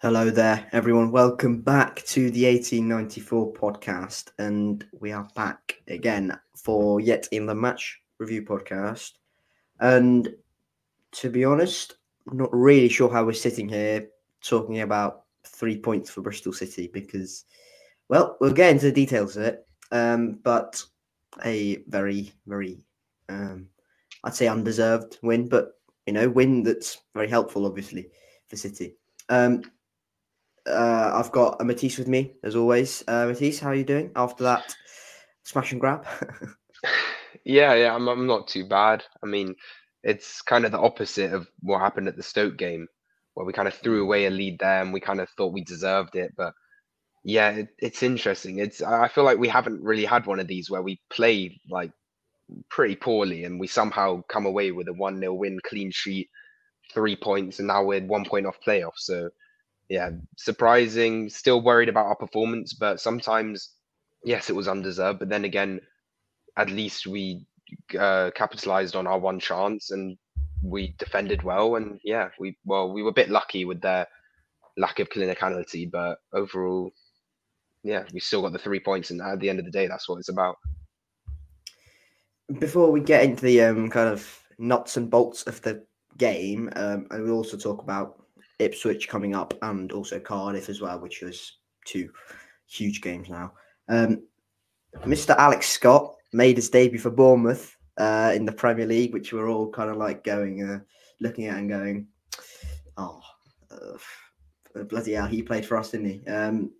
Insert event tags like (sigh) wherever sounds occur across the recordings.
Hello there, everyone. Welcome back to the 1894 podcast. And we are back again for yet in the match review podcast. And to be honest, not really sure how we're sitting here talking about three points for Bristol City because, well, we'll get into the details of it. Um, but a very, very, um, I'd say undeserved win, but, you know, win that's very helpful, obviously, for City. Um, uh, I've got a Matiss with me as always. Uh, Matiss, how are you doing after that smash and grab? (laughs) yeah, yeah, I'm, I'm not too bad. I mean, it's kind of the opposite of what happened at the Stoke game, where we kind of threw away a lead there and we kind of thought we deserved it. But yeah, it, it's interesting. It's I feel like we haven't really had one of these where we play like pretty poorly and we somehow come away with a one 0 win, clean sheet, three points, and now we're one point off playoffs. So yeah, surprising. Still worried about our performance, but sometimes, yes, it was undeserved. But then again, at least we uh, capitalized on our one chance and we defended well. And yeah, we well, we were a bit lucky with their lack of clinicality, but overall, yeah, we still got the three points. And at the end of the day, that's what it's about. Before we get into the um, kind of nuts and bolts of the game, um, I will also talk about Ipswich coming up and also Cardiff as well, which was two huge games now. Um, Mr. Alex Scott made his debut for Bournemouth uh, in the Premier League, which we're all kind of like going, uh, looking at and going, oh, uh, bloody hell, he played for us, didn't he? Um,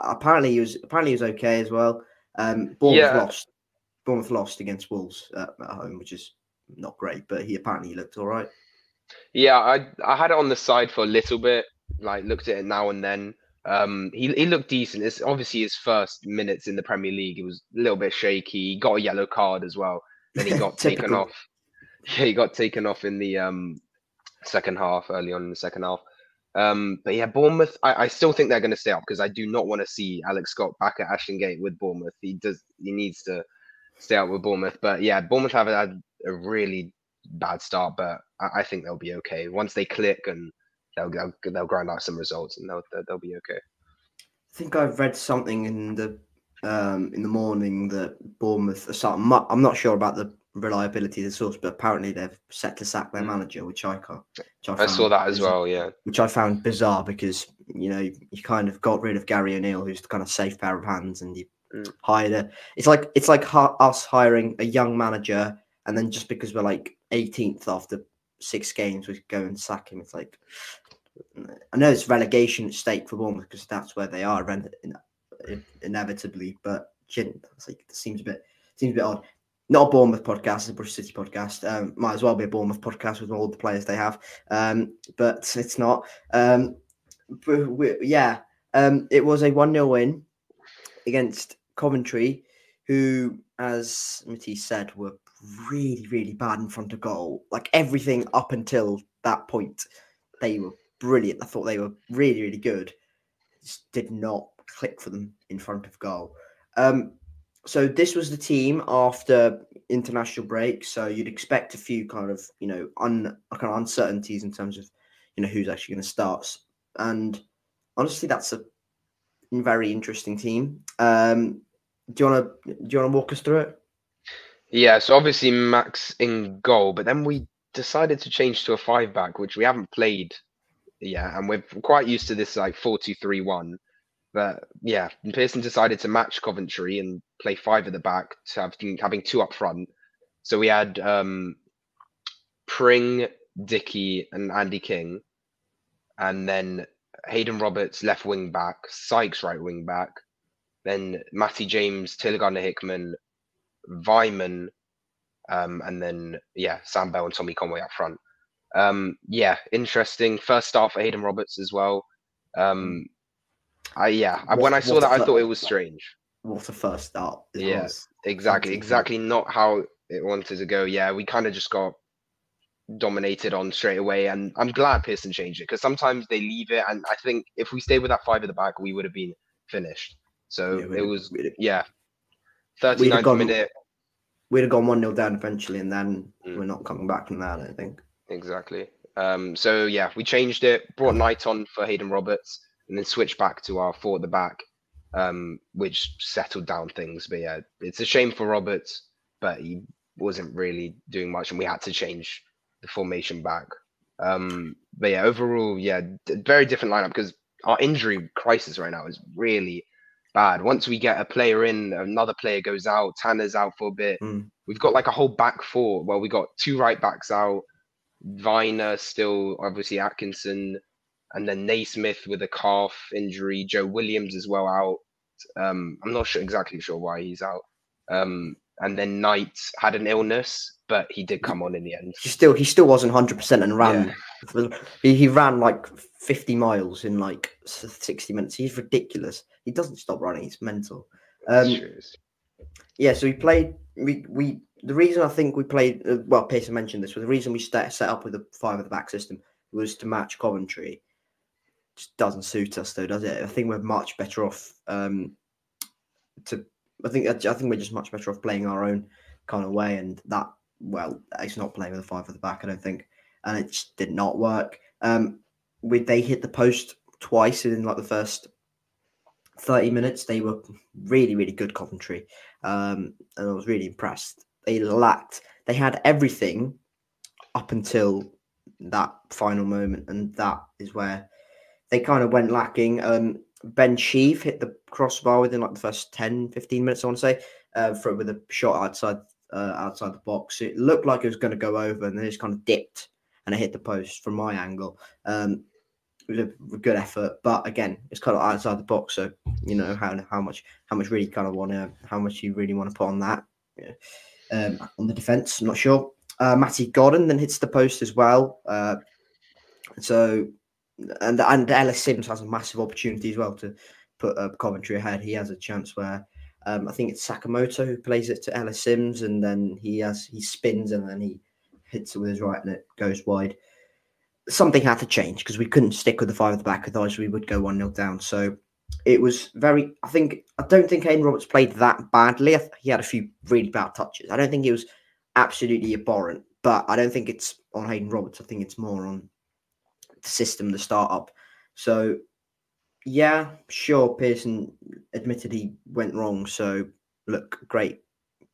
apparently he was apparently he was okay as well. Um, Bournemouth yeah. lost. Bournemouth lost against Wolves at home, which is not great, but he apparently looked all right. Yeah, I I had it on the side for a little bit, like looked at it now and then. Um, he he looked decent. It's obviously his first minutes in the Premier League. It was a little bit shaky. He got a yellow card as well. Then he got (laughs) taken off. Yeah, he got taken off in the um second half, early on in the second half. Um, but yeah, Bournemouth. I, I still think they're going to stay up because I do not want to see Alex Scott back at Ashton Gate with Bournemouth. He does. He needs to stay out with Bournemouth. But yeah, Bournemouth have had a really bad start, but I, I think they'll be okay once they click and they'll they'll, they'll grind out some results and they'll, they'll, they'll be okay. I think I've read something in the um, in the morning that Bournemouth are starting. I'm not sure about the reliability of the source, but apparently they've set to sack their mm. manager, which I can't. Which I, I saw that as well, yeah. Which I found bizarre because you know you kind of got rid of Gary O'Neill, who's the kind of safe pair of hands, and you mm. hired a. It's like it's like us hiring a young manager, and then just because we're like 18th after six games, we go and sack him. It's like I know it's relegation at stake for Bournemouth because that's where they are inevitably, but it's like it seems a bit seems a bit odd. Not a Bournemouth podcast, it's a Bruce City podcast. Um, might as well be a Bournemouth podcast with all the players they have, um, but it's not. Um, we, yeah, um, it was a 1 0 win against Coventry, who, as Matiss said, were really, really bad in front of goal. Like everything up until that point, they were brilliant. I thought they were really, really good. Just did not click for them in front of goal. Um, so this was the team after international break. So you'd expect a few kind of you know un kind of uncertainties in terms of you know who's actually going to start. And honestly, that's a very interesting team. Um, do you want to do you want to walk us through it? Yeah, so obviously Max in goal, but then we decided to change to a five back, which we haven't played yeah, and we're quite used to this like four two three one. But yeah, Pearson decided to match Coventry and play five at the back to have having two up front. So we had um, Pring, Dickie, and Andy King, and then Haydon Roberts left wing back, Sykes right wing back, then Matty James, Taylor Gardner Hickman, Weimann, um, and then yeah, Sam Bell and Tommy Conway up front. Um, yeah, interesting. First start for Haydon Roberts as well. Um, I yeah, what, when I saw that, I thought it was strange. What a first start! Yeah, exactly, exactly. Not how it wanted to go. Yeah, we kind of just got dominated on straight away, and I'm glad Pearson changed it because sometimes they leave it, and I think if we stayed with that five at the back, we would have been finished. So yeah, it was yeah, 39th minute. We'd have gone 1 0 down eventually, and then mm. we're not coming back from that, I think. Exactly. Um, so yeah, we changed it, brought Knight on for Haydon Roberts, and then switched back to our four at the back, um, which settled down things. But yeah, it's a shame for Roberts, but he wasn't really doing much, and we had to change the formation back. Um, but yeah, overall, yeah, very different lineup because our injury crisis right now is really bad. Once we get a player in, another player goes out. Tanner's out for a bit. Mm. We've got like a whole back four. Well, we got two right backs out. Vyner still, obviously Atkinson, and then Naismith with a calf injury. Joe Williams as well out. Um, I'm not sure exactly sure why he's out. Um, and then Knight had an illness, but he did come on in the end. He still he still wasn't hundred percent and ran. He, he ran like fifty miles in like sixty minutes. He's ridiculous. He doesn't stop running. He's mental. Um, yeah, so we played. We we the reason I think we played uh, well. Pearson mentioned this. Was the reason we set set up with a five at the back system was to match Coventry. Just doesn't suit us though, does it? I think we're much better off. Um, to I think I think we're just much better off playing our own kind of way, and that well, it's not playing with a five at the back. I don't think, and it just did not work. Um, with they hit the post twice in like the first 30 minutes. They were really, really good Coventry. Um, and I was really impressed. They lacked, they had everything up until that final moment. And that is where they kind of went lacking. Um, ben Sheaf hit the crossbar within like the first 10, 15 minutes, I want to say, uh, for, with a shot outside uh, outside the box. It looked like it was going to go over and then it just kind of dipped and it hit the post from my angle. Um, it was a good effort, but again, it's kind of outside the box. So you know how how much how much really kind of want to how much you really want to put on that yeah. um, on the defense. I'm not sure. Uh, Matty Godden then hits the post as well. Uh, so and and Ellis Sims has a massive opportunity as well to put uh, Coventry ahead. He has a chance where um, I think it's Sakamoto who plays it to Ellis Sims, and then he has he spins and then he hits it with his right and it goes wide something had to change because we couldn't stick with the five at the back, otherwise we would go one 0 down. So it was very. I think I don't think Haydon Roberts played that badly. he had a few really bad touches. I don't think it was absolutely abhorrent, but I don't think it's on Haydon Roberts. I think it's more on system, the startup. So yeah, sure, Pearson admitted he went wrong. So look, great,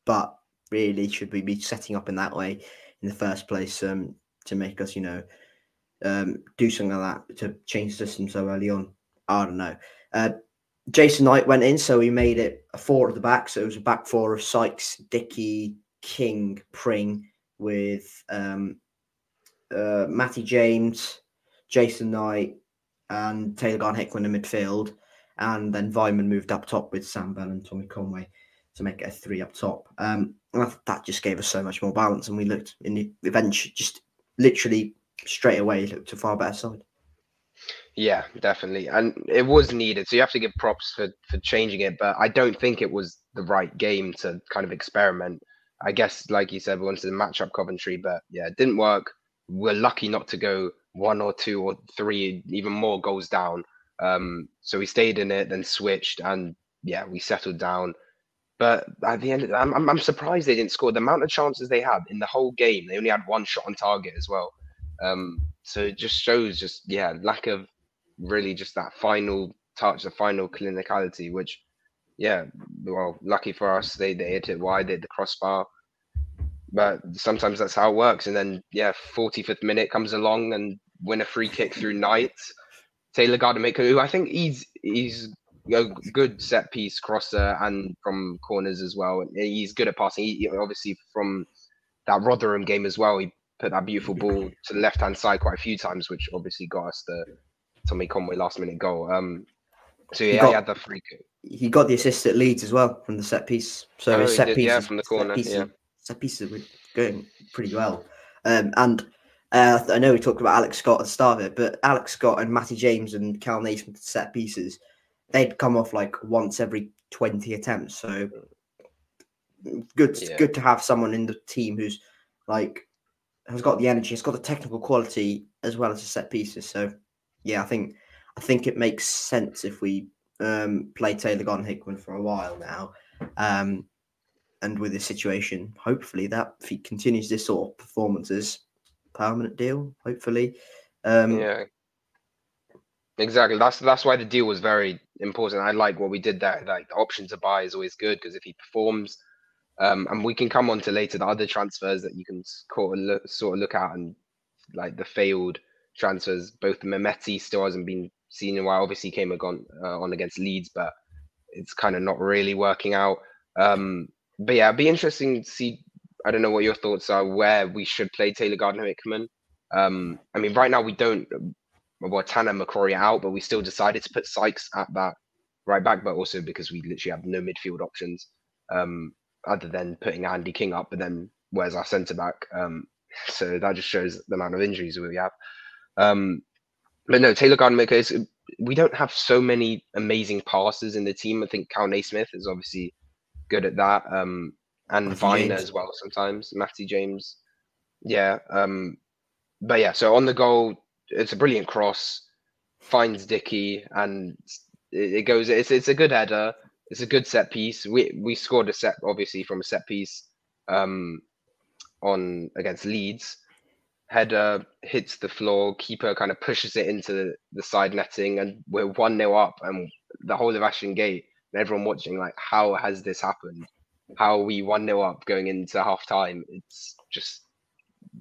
but really, should we be setting up in that way in the first place um, to make us, you know, um, do something like that to change the system so early on. I don't know. Uh, Jason Knight went in, so he made it a four at the back. So it was a back four of Sykes, Dickie, King, Pring, with um, uh, Matty James, Jason Knight, and Taylor Gardner Hickman in midfield. And then Weimann moved up top with Sam Bell and Tommy Conway to make it a three up top. Um, that just gave us so much more balance. And we looked in the event, just literally straight away looked a far better side. Yeah, definitely, and it was needed. So you have to give props for for changing it, but I don't think it was the right game to kind of experiment. I guess, like you said, we wanted to match up Coventry, but yeah, it didn't work. We're lucky not to go one or two or three, even more goals down. Um, so we stayed in it, then switched, and yeah, we settled down. But at the end, I'm, I'm surprised they didn't score. The amount of chances they had in the whole game, they only had one shot on target as well. Um, so it just shows just yeah lack of really just that final touch, the final clinicality, which yeah, well, lucky for us, they they hit it wide, they hit the crossbar. But sometimes that's how it works. And then yeah, 45th minute comes along and win a free kick through Knight. Taylor Gardner Hickman, who I think he's he's a good set piece crosser and from corners as well. He's good at passing. He, obviously from that Rotherham game as well, he put that beautiful ball to the left hand side quite a few times, which obviously got us the Tommy Conway last minute goal. Um, so yeah, he, got, he had the free kick. He got the assist at Leeds as well from the set piece. So oh, set pieces, yeah, from the corner, set pieces, yeah. set pieces were going pretty well. Um, and uh, I know we talked about Alex Scott at the start of it, but Alex Scott and Matty James and Kal Naismith set pieces, they'd come off like once every 20 attempts. So good, yeah. good to have someone in the team who's like has got the energy, has got the technical quality as well as the set pieces. So yeah, I think I think it makes sense if we um, play Taylor Gardner Hickman for a while now. Um, and with this situation, hopefully that if he continues this sort of performances, permanent deal, hopefully. Um, yeah, exactly. That's that's why the deal was very important. I like what we did there. Like the option to buy is always good because if he performs, um, and we can come on to later the other transfers that you can sort of look, sort of look at and like the failed transfers. Both Mehmeti still hasn't been seen in a while. Obviously, came on uh, on against Leeds, but it's kind of not really working out. Um, but yeah, it'd be interesting to see. I don't know what your thoughts are where we should play Taylor Gardner Hickman. Um, I mean, right now we don't. Well, Tanner McCrorie out, but we still decided to put Sykes at that right back, but also because we literally have no midfield options um, other than putting Andy King up. But then where's our centre back? Um, so that just shows the amount of injuries we have. Um, but no, Taylor Gardner is we don't have so many amazing passes in the team. I think Kal Naismith is obviously good at that. Um, and Matty Vyner James. as well sometimes. Matty James. Yeah. Um, but yeah, so on the goal, it's a brilliant cross, finds Dickie, and it, it goes. It's it's a good header. It's a good set piece. We we scored a set obviously from a set piece um, on against Leeds. Header hits the floor. Keeper kind of pushes it into the, the side netting, and we're one 0 up. And the whole of Ashton Gate and everyone watching, like, how has this happened? How we one 0 up going into half time? It's just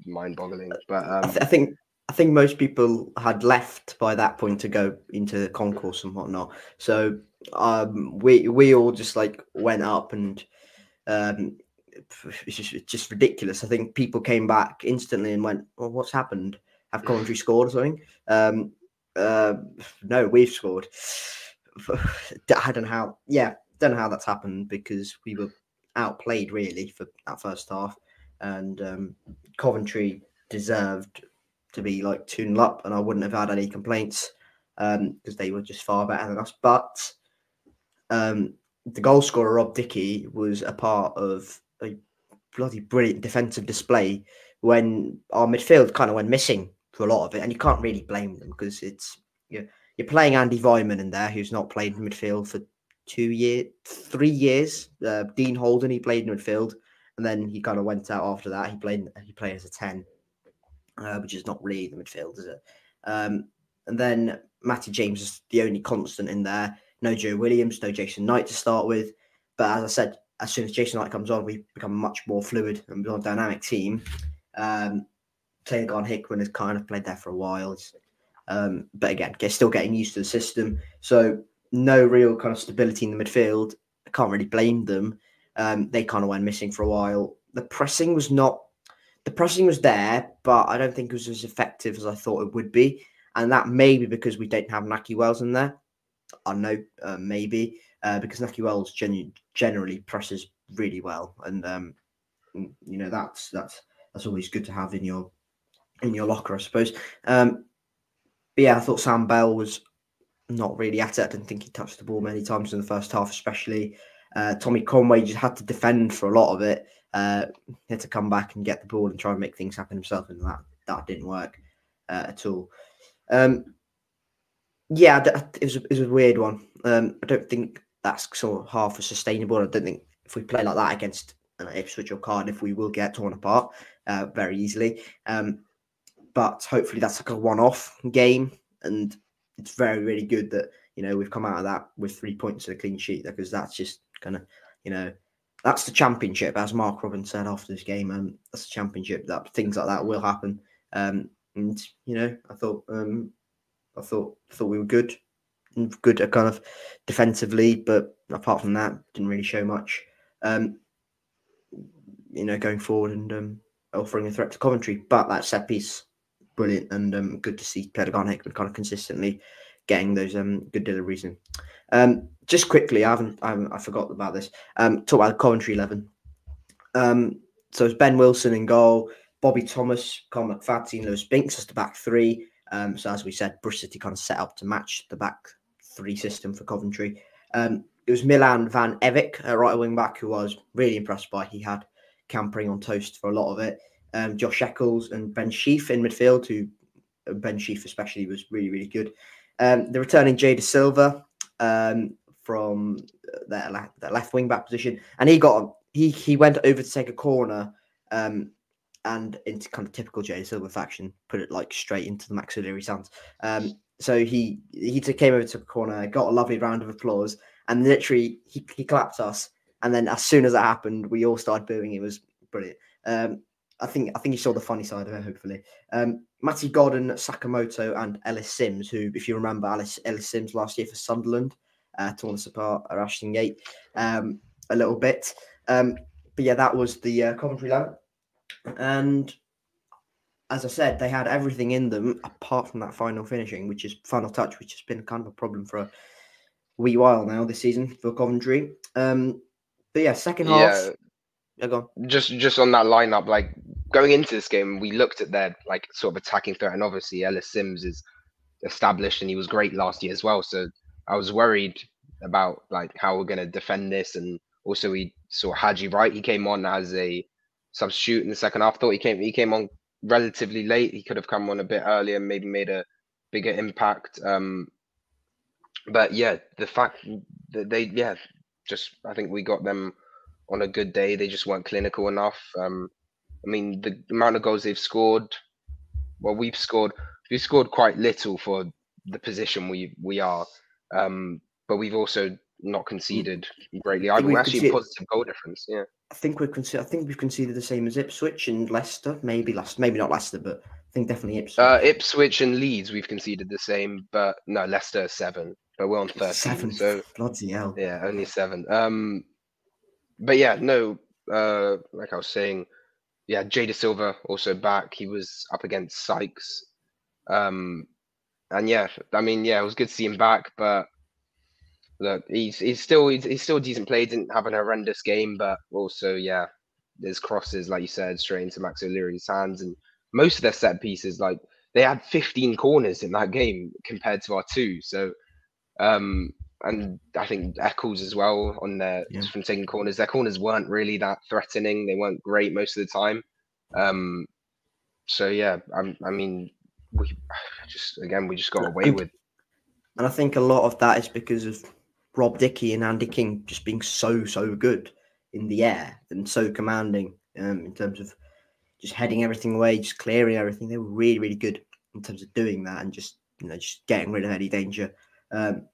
mind boggling. But um, I, th- I think I think most people had left by that point to go into the concourse and whatnot. So um, we we all just like went up and um, it's just, it's just ridiculous. I think people came back instantly and went, "Well, what's happened? Have Coventry (laughs) scored or something?" Um, uh, no, we've scored. (sighs) I don't know how. Yeah, don't know how that's happened because we were outplayed really for that first half, and um, Coventry deserved to be like tuned up, and I wouldn't have had any complaints because um, they were just far better than us. But um, the goal scorer Rob Dickie was a part of a bloody brilliant defensive display when our midfield kind of went missing for a lot of it, and you can't really blame them because it's you know, you're playing Andy Weimann in there, who's not played midfield for two years, three years. Uh, Dean Holden, he played in midfield, and then he kind of went out after that. He played he played as a ten, uh, which is not really the midfield, is it? Um, and then Matty James is the only constant in there. No Joe Williams, no Jason Knight to start with. But as I said, as soon as Jason Knight comes on, we become a much more fluid and more dynamic team. Um, Gardner Hickman has kind of played there for a while. Um, but again, still getting used to the system. So no real kind of stability in the midfield. I can't really blame them. Um, they kind of went missing for a while. The pressing was not the pressing was there, but I don't think it was as effective as I thought it would be. And that may be because we don't have Nahki Wells in there. I know, uh, maybe uh, because Nahki Wells generally presses really well, and um, you know that's that's that's always good to have in your in your locker, I suppose. Um, but yeah, I thought Sam Bell was not really at it. I didn't think he touched the ball many times in the first half, especially. Uh, Tommy Conway just had to defend for a lot of it. Uh, had to come back and get the ball and try and make things happen himself, and that that didn't work uh, at all. Um, yeah, it was, a, it was a weird one. Um, I don't think that's sort of half as sustainable. I don't think if we play like that against uh, Ipswich or Cardiff, if we will get torn apart uh, very easily. Um, but hopefully that's like a one-off game, and it's very really good that you know we've come out of that with three points and a clean sheet because that's just kind of you know that's the championship, as Mark Robins said after this game. Um, that's the championship that things like that will happen. Um, and you know, I thought um, I thought thought we were good, good at kind of defensively, but apart from that, didn't really show much. Um, you know, going forward and um, offering a threat to Coventry, but that set piece, brilliant and um, good to see Pedagon Hickman kind of consistently getting those um, good deliveries in. Um, just quickly, I haven't, I haven't, I forgot about this. Um, talk about Coventry eleven. Um, so it's Ben Wilson in goal, Bobby Thomas, Con McFadzean, Lewis Binks as the back three. Um, so as we said, Bruce City kind of set up to match the back three system for Coventry. Um, it was Milan Van Ewijk, a right wing back, who I was really impressed by. He had Cam Pring on toast for a lot of it. Um, Josh Eccles and Ben Sheaf in midfield, who uh, Ben Sheaf especially was really, really good. Um, the returning Jay Dasilva um, from that left, left wing back position, and he got he he went over to take a corner, um, and into kind of typical Jay Silva faction, put it like straight into the Max O'Leary's hands. Um, so he he came over to the corner, got a lovely round of applause, and literally he, he clapped us. And then as soon as that happened, we all started booing. It was brilliant. I think I think you saw the funny side of it. Hopefully, um, Matty Godden, Sakamoto, and Ellis Sims, who, if you remember, Alice Ellis Sims last year for Sunderland, uh, torn us apart at Ashton Gate um, a little bit. Um, but yeah, that was the uh, Coventry lamp, and as I said, they had everything in them apart from that final finishing, which is final touch, which has been kind of a problem for a wee while now this season for Coventry. Um, but yeah, second half. Yeah. Yeah, go on. Just just on that lineup, like going into this game, we looked at their like sort of attacking threat, and obviously Ellis Sims is established and he was great last year as well. So I was worried about like how we're to defend this, and also we saw Haji Wright. He came on as a substitute in the second half. Thought he came he came on relatively late. He could have come on a bit earlier, maybe made a bigger impact. Um, but yeah, the fact that they yeah, just I think we got them on a good day. They just weren't clinical enough. Um, I mean, the amount of goals they've scored. Well, we've scored. We've scored quite little for the position we we are, um, but we've also not conceded greatly. I we're actually a positive goal difference. Yeah, I think we've conceded. I think we've conceded the same as Ipswich and Leicester. Maybe last, maybe not Leicester, but I think definitely Ipswich. Uh, Ipswich and Leeds, we've conceded the same, but no, Leicester seven. But we're on thirteen. Seven. So (laughs) bloody hell. Yeah, only seven. Um, but yeah, no. Uh, like I was saying, yeah, Jay Dasilva also back. He was up against Sykes. Um, and yeah, I mean, yeah, it was good to see him back, but look, he's he's still he's, he's still decent player. Didn't have an horrendous game, but also yeah, there's crosses like you said straight into Max O'Leary's hands, and most of their set pieces like they had 15 corners in that game compared to our two. So, um, and I think Eccles as well on their yeah. from taking corners. Their corners weren't really that threatening. They weren't great most of the time. Um, so yeah, I, I mean, we (sighs) just again we just got away with. And I think a lot of that is because of Rob Dickie and Andy King just being so so good in the air and so commanding um, in terms of just heading everything away, just clearing everything. They were really really good in terms of doing that and just you know just getting rid of any danger. Um,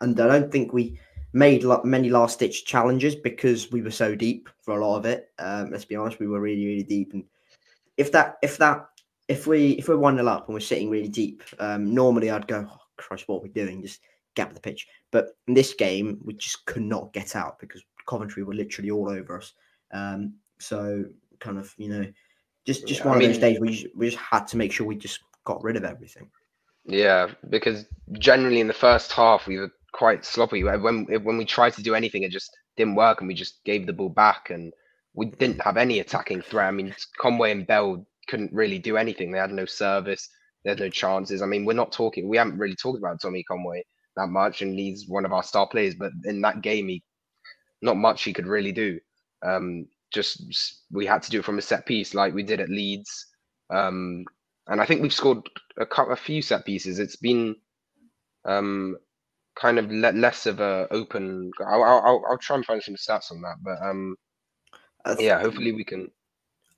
and I don't think we made many last ditch challenges because we were so deep for a lot of it. Um, let's be honest, we were really really deep, and if that if that if we if we're one nil up and we're sitting really deep, um, normally I'd go, oh, Christ, what are we doing? Just gap the pitch. But in this game, we just could not get out because Coventry were literally all over us. Um, so kind of you know, just just yeah, one I of mean, those days we we just had to make sure we just got rid of everything. Yeah, because generally in the first half we were quite sloppy. When when we tried to do anything, it just didn't work, and we just gave the ball back, and we didn't have any attacking threat. I mean, Conway and Bell couldn't really do anything. They had no service. They had no chances. I mean, we're not talking. We haven't really talked about Tommy Conway that much, and he's one of our star players. But in that game, he not much he could really do. Um, just we had to do it from a set piece, like we did at Leeds. Um, and I think we've scored a, a few set pieces. It's been um, kind of le- less of a open. I'll, I'll, I'll try and find some stats on that, but um, th- yeah, hopefully we can.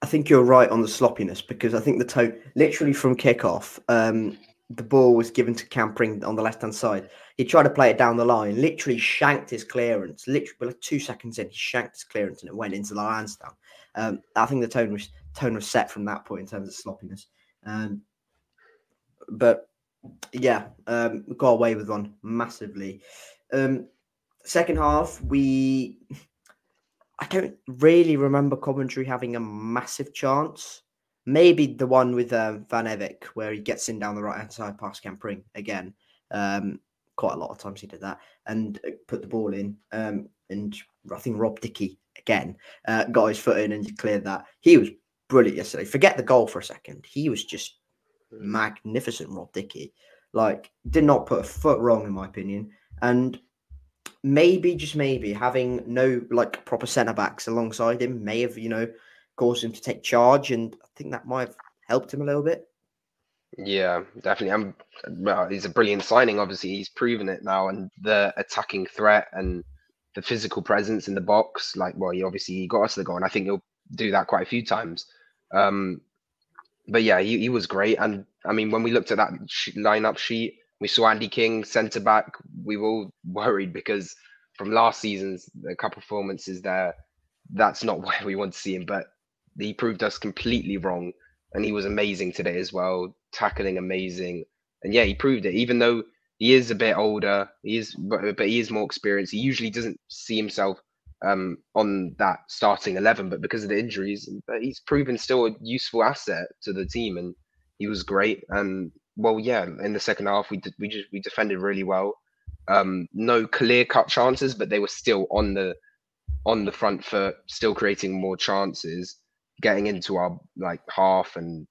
I think you're right on the sloppiness because I think the toe, literally from kickoff, um, the ball was given to Cam Pring on the left hand side. He tried to play it down the line, literally shanked his clearance. Literally, like two seconds in, he shanked his clearance and it went into the Lansdown. Um, I think the tone was tone was set from that point in terms of sloppiness. Um, but yeah, um, got away with one massively. Um, second half, we I don't really remember Coventry having a massive chance. Maybe the one with um, Van Ewijk where he gets in down the right hand side past Cam Pring again. Um, quite a lot of times he did that and uh, put the ball in. Um, and I think Rob Dickie again uh, got his foot in and cleared that. He was brilliant yesterday. Forget the goal for a second. He was just. Magnificent, Rob Dickie. Like, did not put a foot wrong, in my opinion. And maybe, just maybe, having no like proper centre backs alongside him may have, you know, caused him to take charge. And I think that might have helped him a little bit. Yeah, definitely. I'm. Well, he's a brilliant signing. Obviously, he's proven it now, and the attacking threat and the physical presence in the box. Like, well, he obviously he got us the goal, and I think he'll do that quite a few times. Um, but yeah, he, he was great. And I mean, when we looked at that sh- lineup sheet, we saw Andy King centre back. We were all (laughs) worried because from last season's a couple performances there, that's not (laughs) where we want to see him. But he proved us completely wrong, and he was amazing today as well, tackling amazing. And yeah, he proved it. Even though he is a bit older, he is, but, but he is more experienced. He usually doesn't see himself um, on that starting eleven, but because of the injuries, he's proven still a useful asset to the team, and he was great. And well, yeah, in the second half, we did, we just we defended really well. Um, no clear cut chances, but they were still on the on the front foot, still creating more chances, getting into our like half and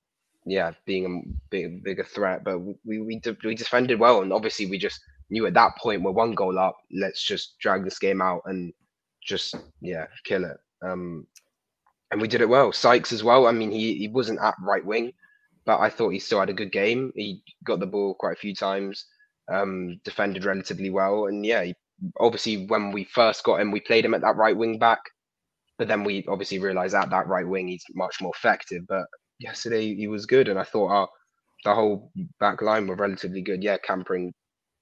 yeah, being a big, bigger threat. But we we we defended well, and obviously we just knew at that point we're one goal up. Let's just drag this game out and just yeah, kill it. Um, and we did it well. Sykes as well. I mean, he he wasn't at right wing, but I thought he still had a good game. He got the ball quite a few times, um, defended relatively well, and yeah, he, obviously when we first got him, we played him at that right wing back, but then we obviously realised at that right wing he's much more effective. But yesterday he was good, and I thought our the whole back line were relatively good. Yeah, Cam Pring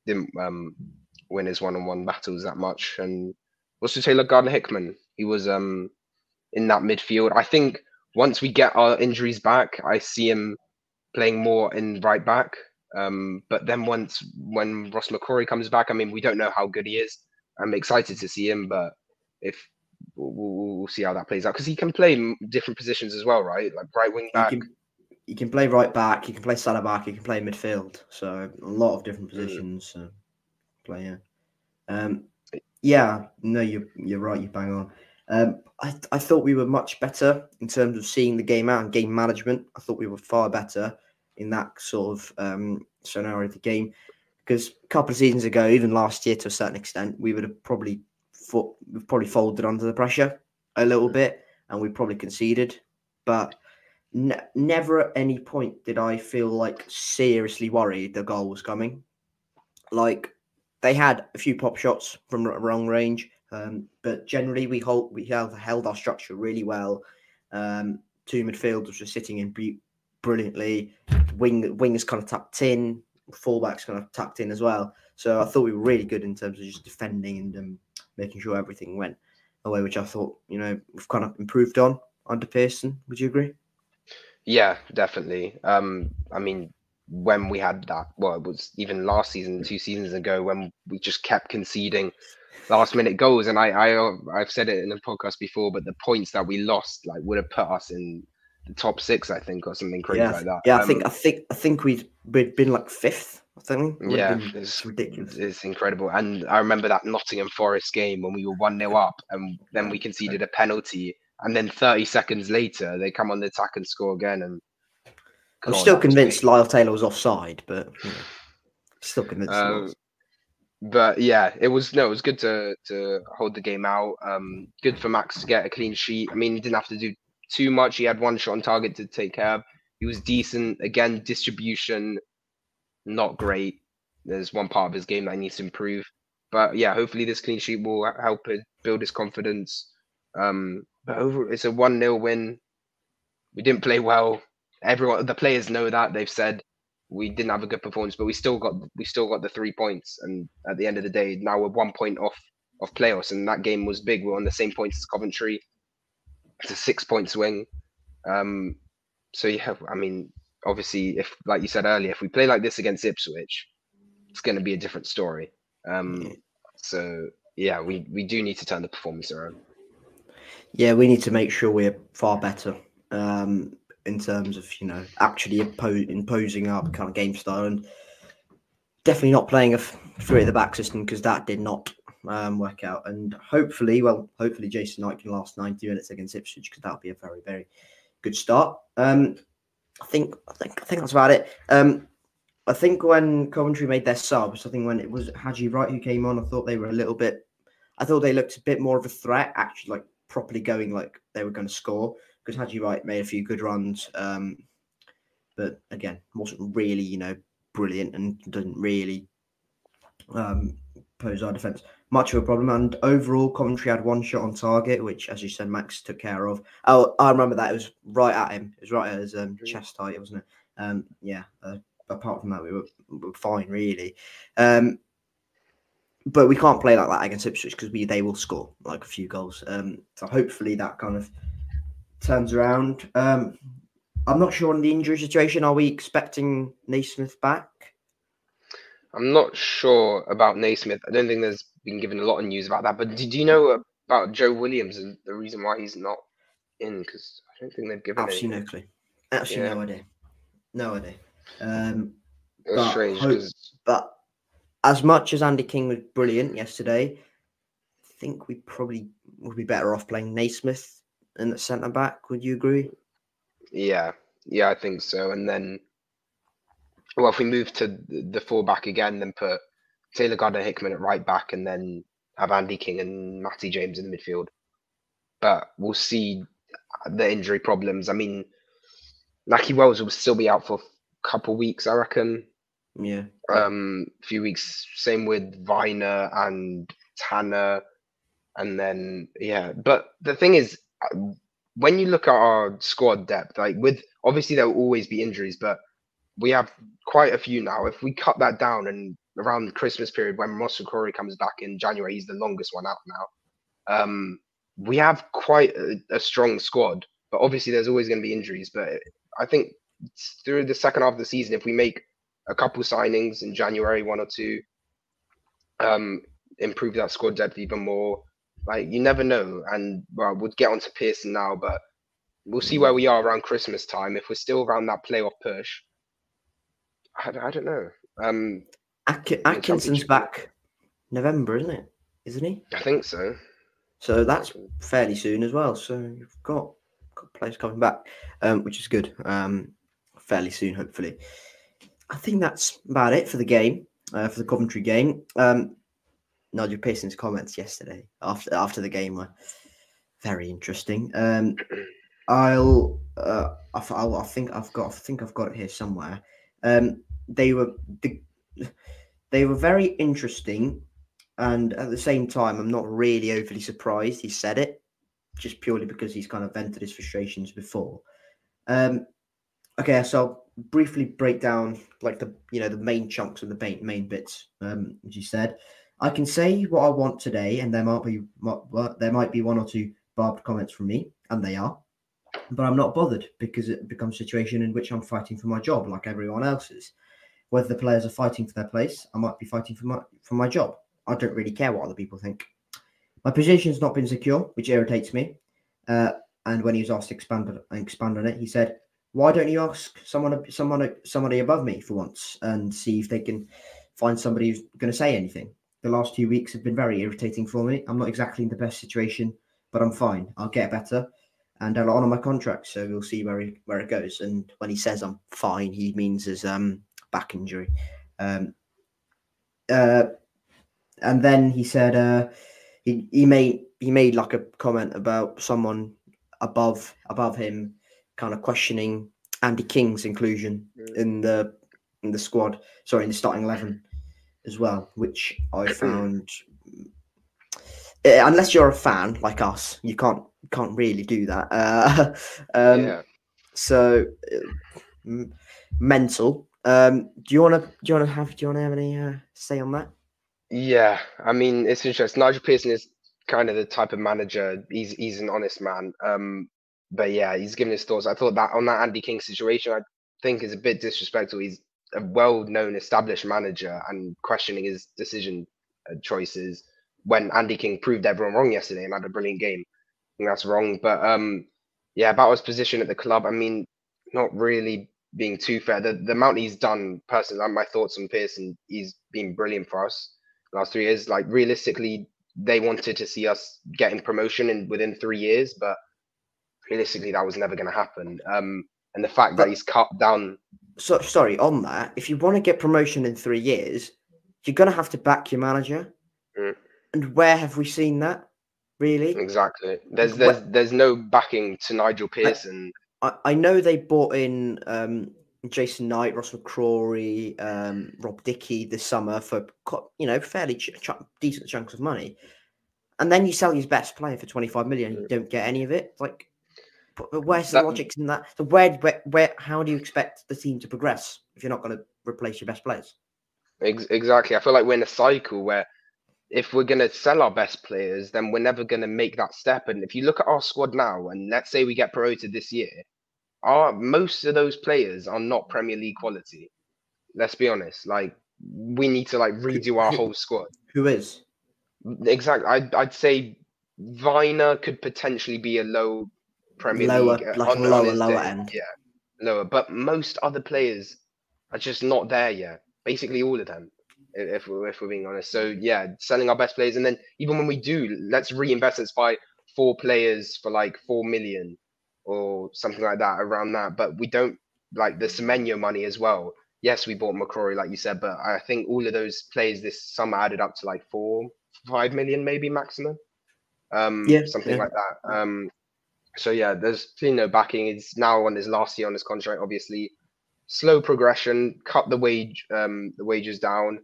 didn't um, win his one-on-one battles that much, and also Taylor Gardner Hickman. He was um in that midfield. I think once we get our injuries back, I see him playing more in right back. Um, but then once when Ross McCrorie comes back, I mean, we don't know how good he is. I'm excited to see him, but if we'll, we'll see how that plays out because he can play different positions as well, right? Like right wing back. He can, he can play right back. He can play centre back. He can play midfield. So a lot of different mm. positions. Mm. Uh, play Um, yeah, no, you're you're right. You bang on. Um, I I thought we were much better in terms of seeing the game out and game management. I thought we were far better in that sort of um, scenario of the game because a couple of seasons ago, even last year to a certain extent, we would have probably we've probably folded under the pressure a little bit and we probably conceded. But ne- never at any point did I feel like seriously worried the goal was coming. Like they had a few pop shots from wrong range, um, but generally we hold we held, held our structure really well. Um, two midfielders were sitting in brilliantly. Wing wingers kind of tucked in, fullbacks kind of tucked in as well. So I thought we were really good in terms of just defending and um, making sure everything went away, which I thought you know we've kind of improved on under Pearson. Would you agree? Yeah, definitely. Um, I mean, when we had that, well, it was even last season, two seasons ago, when we just kept conceding last minute goals, and I, I, I've said it in the podcast before, but the points that we lost, like, would have put us in the top six, I think, or something crazy yeah, like that. Yeah, um, I think, I think, I think we'd we'd been like fifth. I think. Yeah, it's ridiculous. It's incredible, and I remember that Nottingham Forest game when we were one nil up, and then we conceded a penalty, and then 30 seconds later they come on the attack and score again, and I'm still convinced Lyle Taylor was offside, but you know, still convinced. Um, but yeah, it was no, it was good to to hold the game out. Um, good for Max to get a clean sheet. I mean, he didn't have to do too much. He had one shot on target to take care of. He was decent. Again, distribution, not great. There's one part of his game that needs to improve. But yeah, hopefully this clean sheet will help it build his confidence. Um, but over, it's a one 0 win. We didn't play well everyone the players know that they've said we didn't have a good performance, but we still got we still got the three points. And at the end of the day, now we're one point off of playoffs, and that game was big. We're on the same points as Coventry. It's a six point swing. Um, so yeah, I mean, obviously, if like you said earlier, if we play like this against Ipswich, it's going to be a different story. Um, so yeah, we we do need to turn the performance around. Yeah, we need to make sure we're far better. Um, in terms of you know actually impo- imposing our kind of game style and definitely not playing a three at the back system because that did not um, work out. And hopefully, well, hopefully Jason Knight can last 90 minutes against Ipswich because that would be a very, very good start. Um, I think, I think, I think that's about it. Um, I think when Coventry made their subs, I think when it was Haji Wright who came on, I thought they were a little bit. I thought they looked a bit more of a threat, actually, like properly going like they were going to score because Haji Wright made a few good runs, um, but again, wasn't really, you know, brilliant and didn't really um, pose our defence much of a problem. And overall, Coventry had one shot on target, which, as you said, Max took care of. Oh, I remember that. It was right at him. It was right at his um, chest height, wasn't it? Um, yeah. Uh, apart from that, we were, we were fine, really. Um, but we can't play like that against Ipswich because we they will score like a few goals. Um, so hopefully that kind of turns around. Um, I'm not sure on the injury situation. Are we expecting Naismith back? I'm not sure about Naismith. I don't think there's been given a lot of news about that. But did you know about Joe Williams and the reason why he's not in? Because I don't think they've given. Absolutely no clue. Absolutely yeah. no idea. No idea. Um, it was strange because. But as much as Andy King was brilliant yesterday, I think we probably would be better off playing Naismith in the centre back. Would you agree? Yeah, yeah, I think so. And then, well, if we move to the full back again, then put Taylor Gardner Hickman at right back, and then have Andy King and Matty James in the midfield. But we'll see the injury problems. I mean, Nahki Wells will still be out for a couple weeks, I reckon. Yeah. Um, a few weeks. Same with Vyner and Tanner, and then yeah. But the thing is, when you look at our squad depth, like with obviously there will always be injuries, but we have quite a few now. If we cut that down and around the Christmas period when Corey comes back in January, he's the longest one out now. Um, we have quite a, a strong squad, but obviously there's always going to be injuries. But I think through the second half of the season, if we make a couple signings in January, one or two, um, improve that squad depth even more. Like you never know, and well, we'll get on to Pearson now, but we'll see where we are around Christmas time. If we're still around that playoff push, I, I don't know. Um, At- Atkinson's back November, isn't it? Isn't he? I think so. So that's fairly soon as well. So you've got got players coming back, um, which is good. Um, fairly soon, hopefully. I think that's about it for the game, uh, for the Coventry game. Um, Nigel Pearson's comments yesterday after after the game were very interesting. Um, I'll, uh, I, I'll, I think I've got, I think I've got it here somewhere. Um, they were the, they were very interesting, and at the same time, I'm not really overly surprised he said it, just purely because he's kind of vented his frustrations before. Um, okay, so I'll briefly break down like the you know the main chunks of the main main bits. Um, as you said, I can say what I want today, and there might be there might be one or two barbed comments from me, and they are, but I'm not bothered because it becomes a situation in which I'm fighting for my job, like everyone else is. Whether the players are fighting for their place, I might be fighting for my for my job. I don't really care what other people think. My position's not been secure, which irritates me. Uh, and when he was asked to expand expand on it, he said, why don't you ask someone, someone, somebody above me for once and see if they can find somebody who's going to say anything? The last two weeks have been very irritating for me. I'm not exactly in the best situation, but I'm fine. I'll get better, and I'll honour my contract. So we'll see where he, where it goes. And when he says I'm fine, he means his um, back injury. Um, uh, and then he said uh, he he made he made like a comment about someone above above him kind of questioning Andy King's inclusion in the in the squad, sorry, in the starting eleven as well, which I (clears throat) found. Unless you're a fan like us, you can't can't really do that. (laughs) Uh, um, yeah. So uh, mental. Um, do you want to do you want to have do you want to have any uh, say on that? Yeah, I mean it's interesting. Nigel Pearson is kind of the type of manager. He's he's an honest man. Um, but yeah, he's given his thoughts. I thought that on that Andy King situation, I think is a bit disrespectful. He's a well-known, established manager, and questioning his decision uh, choices when Andy King proved everyone wrong yesterday and had a brilliant game. I think that's wrong. But um, yeah, about his position at the club, I mean, not really being too fair. The the amount he's done, personally, my thoughts on Pearson, he's been brilliant for us last three years. Like realistically, they wanted to see us getting promotion in within three years, but realistically that was never going to happen. Um, and the fact that he's cut down. So sorry on that. If you want to get promotion in three years, you're going to have to back your manager. Mm. And where have we seen that? Really? Exactly. There's there's there's no backing to Nigel Pearson. I, I know they bought in um, Jason Knight, Ross McCrorie, um, Rob Dickie this summer for you know fairly ch- ch- decent chunks of money, and then you sell your best player for twenty five million, you don't get any of it. Like, Uh, where's the that, logic in that? So where, where, where, how do you expect the team to progress if you're not going to replace your best players? Exactly. I feel like we're in a cycle where if we're going to sell our best players, then we're never going to make that step. And if you look at our squad now, and let's say we get promoted this year, our most of those players are not Premier League quality. Let's be honest. Like we need to like redo our whole squad. Who is? Exactly. I'd I'd say Vyner could potentially be a low Premier lower, League like on, lower, lower day. end. Yeah, lower. But most other players are just not there yet. Basically, all of them if we're, if we're being honest. So yeah, selling our best players, and then even when we do, let's reinvest. Let's buy four players for like four million or something like that around that. But we don't like the Semenyo money as well. Yes, we bought McCrorie, like you said, but I think all of those players this summer added up to like four, five million maybe maximum. Um, yeah, something yeah. like that. Um, so yeah, there's you know backing. It's now on his last year on his contract. Obviously, slow progression. Cut the wage, um, the wages down.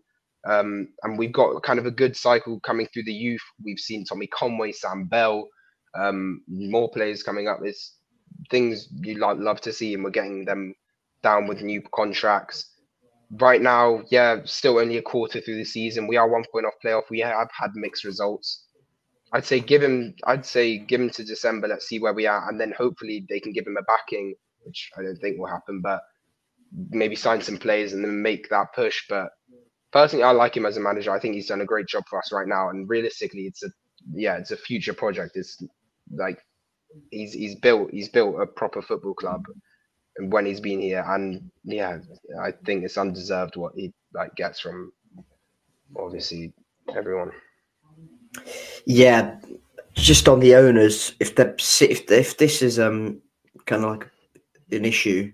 Um, and we've got kind of a good cycle coming through the youth. We've seen Tommy Conway, Sam Bell, um, more players coming up. It's things you like love to see, and we're getting them down with new contracts. Right now, yeah, still only a quarter through the season. We are one point off playoff. We have had mixed results. I'd say give him. I'd say give him to December. Let's see where we are, and then hopefully they can give him a backing, which I don't think will happen. But maybe sign some players and then make that push. But personally, I like him as a manager. I think he's done a great job for us right now. And realistically, it's a yeah, it's a future project. It's like he's he's built he's built a proper football club when he's been here, and yeah, I think it's undeserved what he like gets from obviously everyone. Yeah, just on the owners, if the if if this is um kind of like an issue,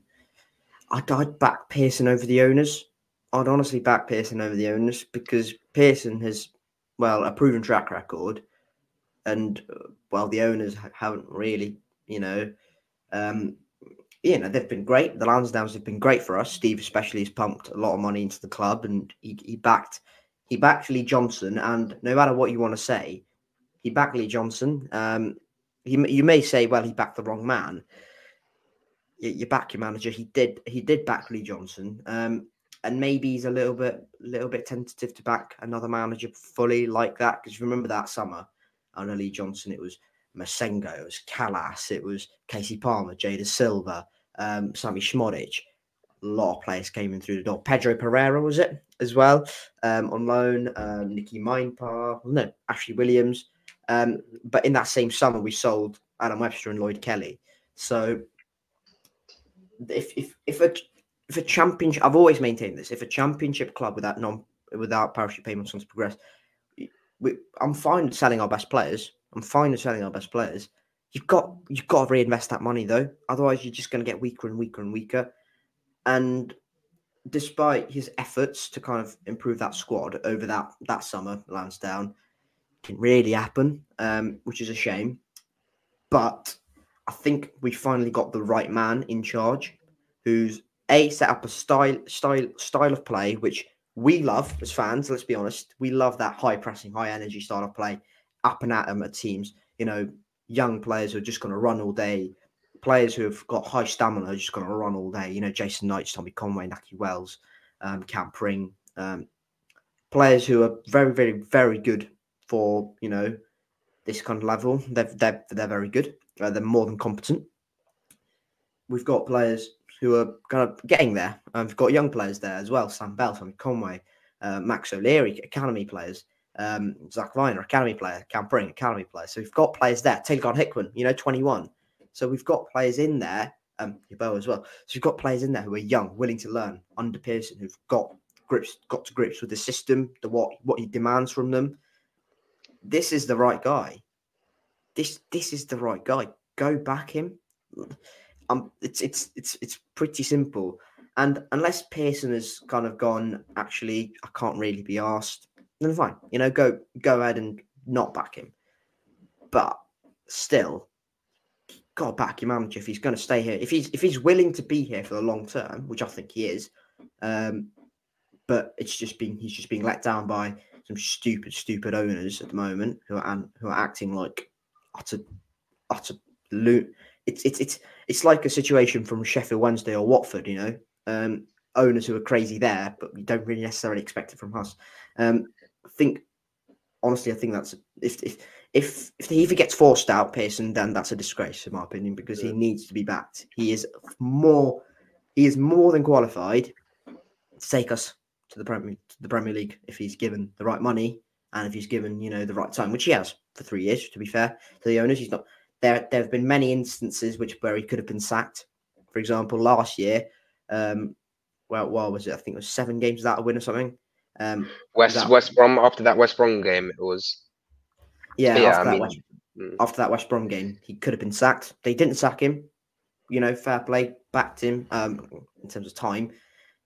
I'd, I'd back Pearson over the owners. I'd honestly back Pearson over the owners because Pearson has, well, a proven track record, and uh, well, the owners haven't really, you know, um, you know, they've been great. The Lansdowns have been great for us. Steve especially has pumped a lot of money into the club, and he, he backed he backed Lee Johnson. And no matter what you want to say, he backed Lee Johnson. Um, he, you may say, well, he backed the wrong man. You, you back your manager. He did. He did back Lee Johnson. Um, and maybe he's a little bit little bit tentative to back another manager fully like that because remember that summer under Lee Johnson it was Massengo, it was Kalas, it was Kasey Palmer, Jay Dasilva, um, Sammie Szmodic. Lot of players came in through the door. Pedro Pereira was it as well um, on loan. Um, Niki Mäenpää, no, Ashley Williams. Um, but in that same summer, we sold Adam Webster and Lloyd Kelly. So if if if a if a championship, I've always maintained this. If a championship club without non without parachute payments wants to progress, we, I'm fine with selling our best players. I'm fine with selling our best players. You've got you've got to reinvest that money though. Otherwise, you're just going to get weaker and weaker and weaker. And despite his efforts to kind of improve that squad over that that summer, Lansdown didn't really happen, um, which is a shame. But I think we finally got the right man in charge, who's a set up a style style style of play which we love as fans. Let's be honest, we love that high pressing, high energy style of play, up and at them at teams. You know, young players who are just going to run all day, players who have got high stamina are just going to run all day. You know, Jason Knight, Tommy Conway, Nahki Wells, um, Cam um, players who are very, very, very good for you know this kind of level. They're they're, they're very good. Uh, they're more than competent. We've got players who are kind of getting there. We've got young players there as well. Sam Bell, Tommy Conway, uh, Max O'Leary, academy players. Um, Zak Vyner, academy player. Cam Pring, academy player. So we've got players there. Taylor Hickman, you know, 21. So we've got players in there. Um, Yabo as well. So we've got players in there who are young, willing to learn under Pearson, who've got grips, got to grips with the system, the what what he demands from them. This is the right guy. This this is the right guy. Go back him um, it's it's it's it's pretty simple. And unless Pearson has kind of gone, actually, I can't really be asked, then fine. You know, go go ahead and not back him. But still, got to back your manager if he's going to stay here. If he's if he's willing to be here for the long term, which I think he is, um, but it's just been he's just being let down by some stupid, stupid owners at the moment who are who are acting like utter utter loot. It's it's it's it's like a situation from Sheffield Wednesday or Watford, you know. Um, owners who are crazy there, but we don't really necessarily expect it from us. Um, I think honestly, I think that's if if if if he gets forced out, Pearson, then that's a disgrace in my opinion because yeah. he needs to be backed. He is more he is more than qualified to take us to the Premier to the Premier League if he's given the right money and if he's given you know the right time, which he has for three years. To be fair to the owners, he's not there. There have been many instances which where he could have been sacked. For example, last year, um, well, what was it? I think it was seven games without a win or something. Um, West that, West Brom after that West Brom game, it was. Yeah, yeah after, I that mean, West, mm. after that West Brom game, he could have been sacked. They didn't sack him. You know, fair play, backed him. Um, in terms of time,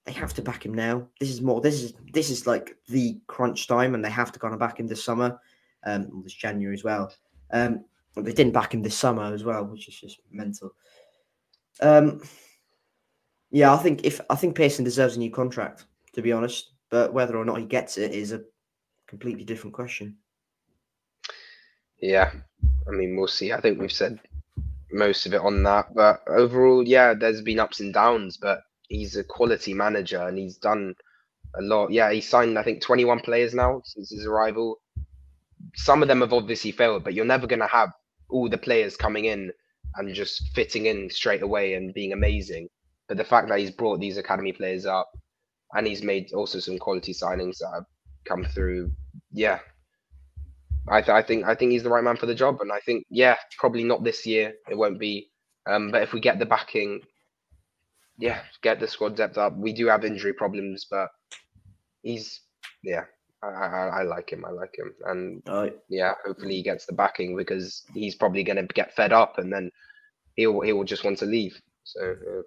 they have to back him now. This is more. This is this is like the crunch time, and they have to kind of back him this summer, um, this January as well. Um, they didn't back him this summer as well, which is just mental. Um, yeah, I think if I think Pearson deserves a new contract, to be honest, but whether or not he gets it is a completely different question. Yeah, I mean, we'll see. I think we've said most of it on that, but overall, yeah, there's been ups and downs, but he's a quality manager and he's done a lot. Yeah, he signed I think 21 players now since his arrival. Some of them have obviously failed, but you're never going to have all the players coming in and just fitting in straight away and being amazing. But the fact that he's brought these academy players up and he's made also some quality signings that have come through, yeah, I, th- I think I think he's the right man for the job, and I think yeah, probably not this year. It won't be, um, but if we get the backing yeah, get the squad depth up. We do have injury problems, but he's yeah, I, I, I like him. I like him, and yeah, hopefully he gets the backing because he's probably going to get fed up, and then he'll he will just want to leave. So uh,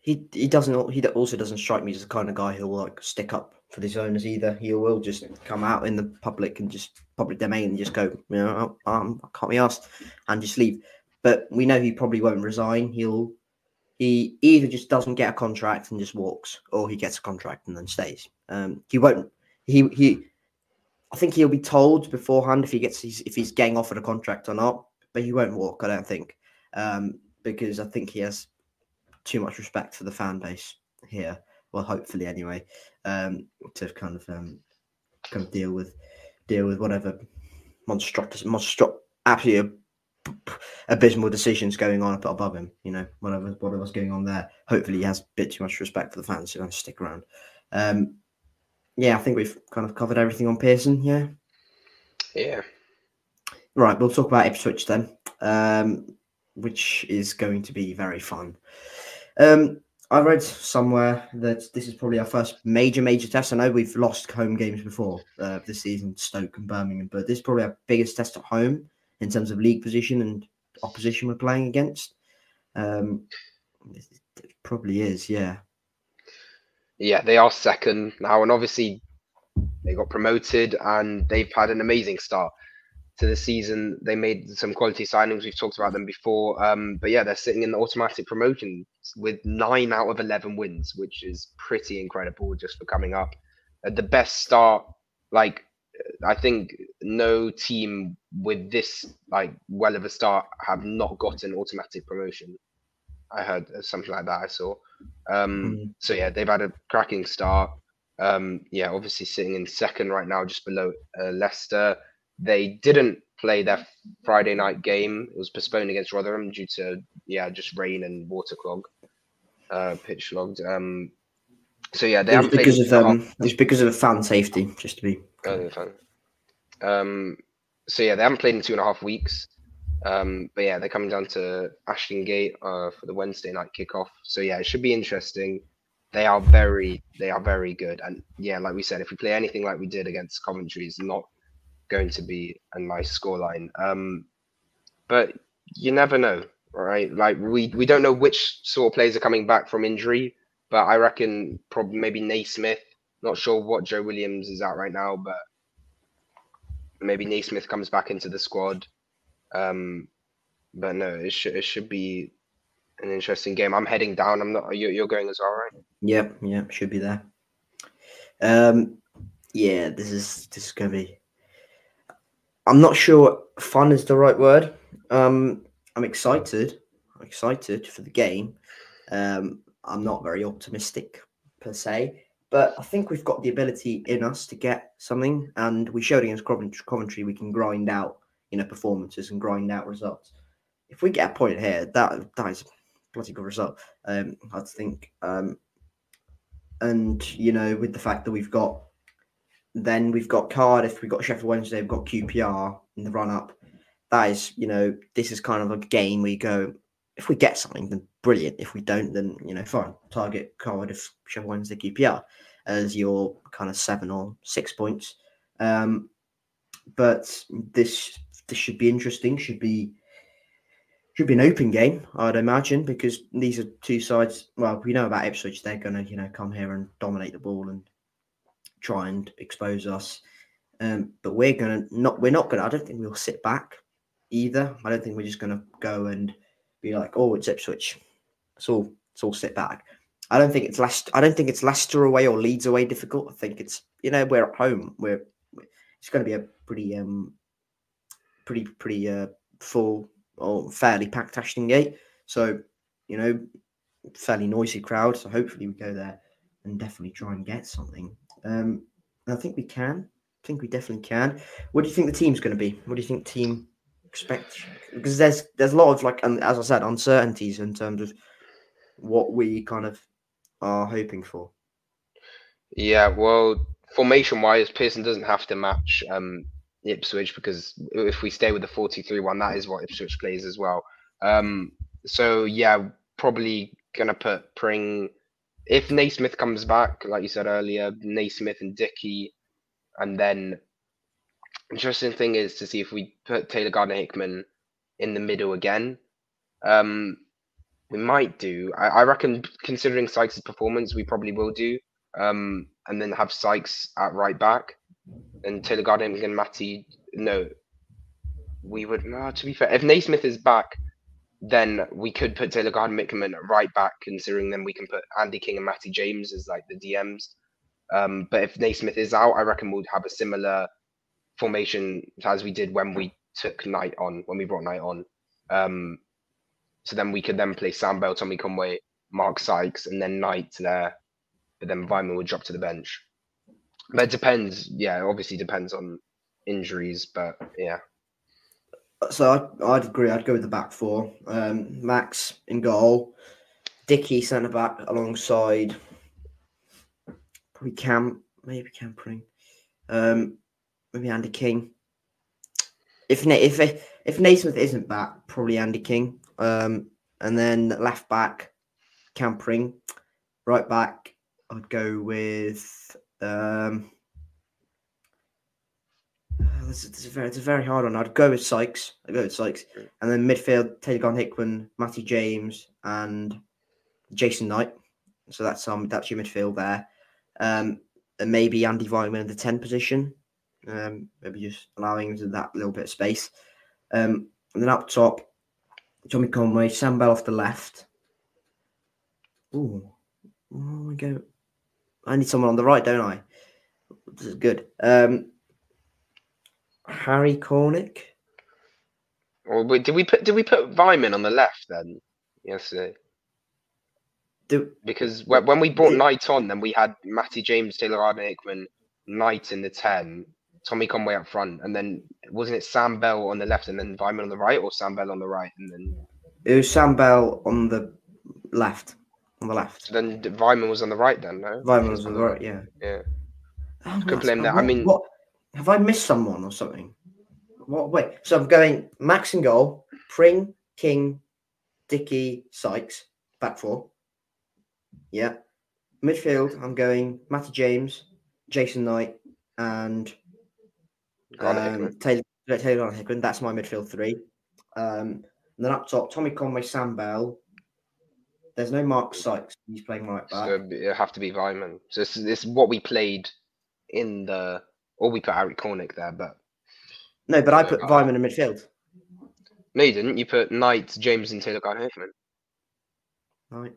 he he doesn't he also doesn't strike me as the kind of guy who will like stick up for his owners either. He will just come out in the public and just public domain and just go, you know, um, I can't be asked, and just leave. But we know he probably won't resign. He'll he either just doesn't get a contract and just walks, or he gets a contract and then stays. Um, he won't. He he. I think he'll be told beforehand if he gets if he's getting offered a contract or not, but he won't walk. I don't think, um, because I think he has too much respect for the fan base here. Well, hopefully anyway, um, to kind of um, kind of deal with deal with whatever monstrous monstro absolutely abysmal decisions going on up above him. You know, whatever whatever's going on there. Hopefully, he has a bit too much respect for the fans of stick around. Um, yeah, I think we've kind of covered everything on Pearson. Yeah. Yeah. Right, we'll talk about Ipswich then, um, which is going to be very fun. Um, I read somewhere that this is probably our first major, major test. I know we've lost home games before uh, this season, Stoke and Birmingham, but this is probably our biggest test at home in terms of league position and opposition we're playing against. Um, it probably is, yeah. Yeah, they are second now, and obviously they got promoted and they've had an amazing start to the season. They made some quality signings. We've talked about them before, um, but yeah, they're sitting in the automatic promotion with nine out of eleven wins, which is pretty incredible just for coming up. Uh, the best start, like I think no team with this like well of a start have not gotten automatic promotion. I heard something like that. I saw. Um, mm. So yeah, they've had a cracking start. Um, yeah, obviously sitting in second right now, just below uh, Leicester. They didn't play their Friday night game. It was postponed against Rotherham due to yeah, just rain and water clog, uh, pitch logged. Um, so yeah, they it's because of um, it's because of the fan safety, just to be. Oh, fan. Um, so yeah, they haven't played in two and a half weeks. Um, but yeah, they're coming down to Ashton Gate uh, for the Wednesday night kickoff. So yeah, it should be interesting. They are very, they are very good. And yeah, like we said, if we play anything like we did against Coventry, it's not going to be a nice scoreline. Um, but you never know, right? Like we we don't know which sort of players are coming back from injury, but I reckon probably maybe Naismith. Not sure what Joe Williams is at right now, but maybe Naismith comes back into the squad. Um, but no, it should it should be an interesting game. I'm heading down. I'm not. You're, going as well, right? Yep, yep, should be there. Um, yeah, this is this is gonna be. I'm not sure fun is the right word. Um, I'm excited. I'm excited for the game. Um, I'm not very optimistic per se, but I think we've got the ability in us to get something, and we showed against Coventry we can grind out, you know, performances and grind out results. If we get a point here, that that is a bloody good result. Um, I think, um, and you know, with the fact that we've got, then we've got Cardiff, we've got Sheffield Wednesday, we've got QPR in the run up. That is, you know, this is kind of a game where you go, if we get something, then brilliant. If we don't, then you know, fine. Target Cardiff, Sheffield Wednesday, QPR as your kind of seven or six points. Um, but this this should be interesting. Should be should be an open game, I'd imagine, because these are two sides. Well, we know about Ipswich; they're going to, you know, come here and dominate the ball and try and expose us. Um, but we're to not. We're not to. I don't think we'll sit back either. I don't think we're just to go and be like, "Oh, it's Ipswich." It's all. It's all sit back. I don't think it's last I don't think it's Leicester away or Leeds away difficult. I think it's you know we're at home. We're it's going to be a pretty um pretty pretty uh full or fairly packed Ashton Gate. So, you know, fairly noisy crowd. So hopefully we go there and definitely try and get something. Um, I think we can. I think we definitely can. What do you think the team's going to be? What do you think team expect? Because there's there's a lot of like, and as I said, uncertainties in terms of what we kind of are hoping for. Yeah, well, formation wise, Pearson doesn't have to match um, Ipswich because if we stay with the 4-2-3 one, that is what Ipswich plays as well. Um, so yeah, probably gonna put Pring. If Naismith comes back, like you said earlier, Naismith and Dickie, and then interesting thing is to see if we put Taylor Gardner Hickman in the middle again. Um, we might do. I, I reckon, considering Sykes' performance, we probably will do. Um, and then have Sykes at right back and Taylor Gardner and Matty. No, we would. No, to be fair, if Naismith is back, then we could put Taylor Gardner Hickman right back, considering then we can put Andy King and Matty James as like the DMs. Um, but if Naismith is out, I reckon we'll have a similar formation as we did when we took Knight on, when we brought Knight on. Um, so then we could then play Sam Bell, Tommy Conway, Mark Sykes, and then Knight there. But then Weimann would drop to the bench. But it depends. Yeah, obviously depends on injuries, but yeah. So I'd, I'd agree. I'd go with the back four. Um, Max in goal, Dickie centre back alongside probably Cam, maybe Cam Pring, um, maybe Andy King. If if if Naismith isn't back, probably Andy King. Um, and then left back, Cam Pring. Right back, I'd go with um, it's, it's, a very, it's very hard one. I'd go with Sykes. I'd go with Sykes. And then midfield, Taylor Hickman, Matty James, and Jason Knight. So that's um that's your midfield there. Um, and maybe Andy Weimann in the 10 position. Um, maybe just allowing him that little bit of space. Um, and then up top, Tommy Conway, Sam Bell off the left. Ooh, oh my god. I need someone on the right, don't I? This is good. Um, Harry Cornick. Or did we put did we put Weimann on the left then yesterday? Do, because when when we brought Knight on, then we had Matty James, Taylor Arden Hickman, Knight in the ten, Tommy Conway up front, and then wasn't it Sam Bell on the left and then Weimann on the right, or Sam Bell on the right and then? It was Sam Bell on the left on the left. Then Weimann was on the right then, no? Weimann was on the right, yeah. Yeah. Oh, Could blame that. What, I mean, what have I missed someone or something? What wait? So I'm going Max and goal, Pring, King, Dickie, Sykes, back four. Yeah. Midfield, I'm going Matty James, Jason Knight, and um, Taylor Taylor Hickman. That's my midfield three. Um, and then up top, Tommy Conway, Sam Bell, there's no Mark Sykes. He's playing right back. So it'll have to be Weimann. So this, this is what we played in the, or we put Harry Cornick there, but no, but I put Weimann in midfield. No, you didn't. You put Knight, James, and Taylor Gardner Hickman. Knight.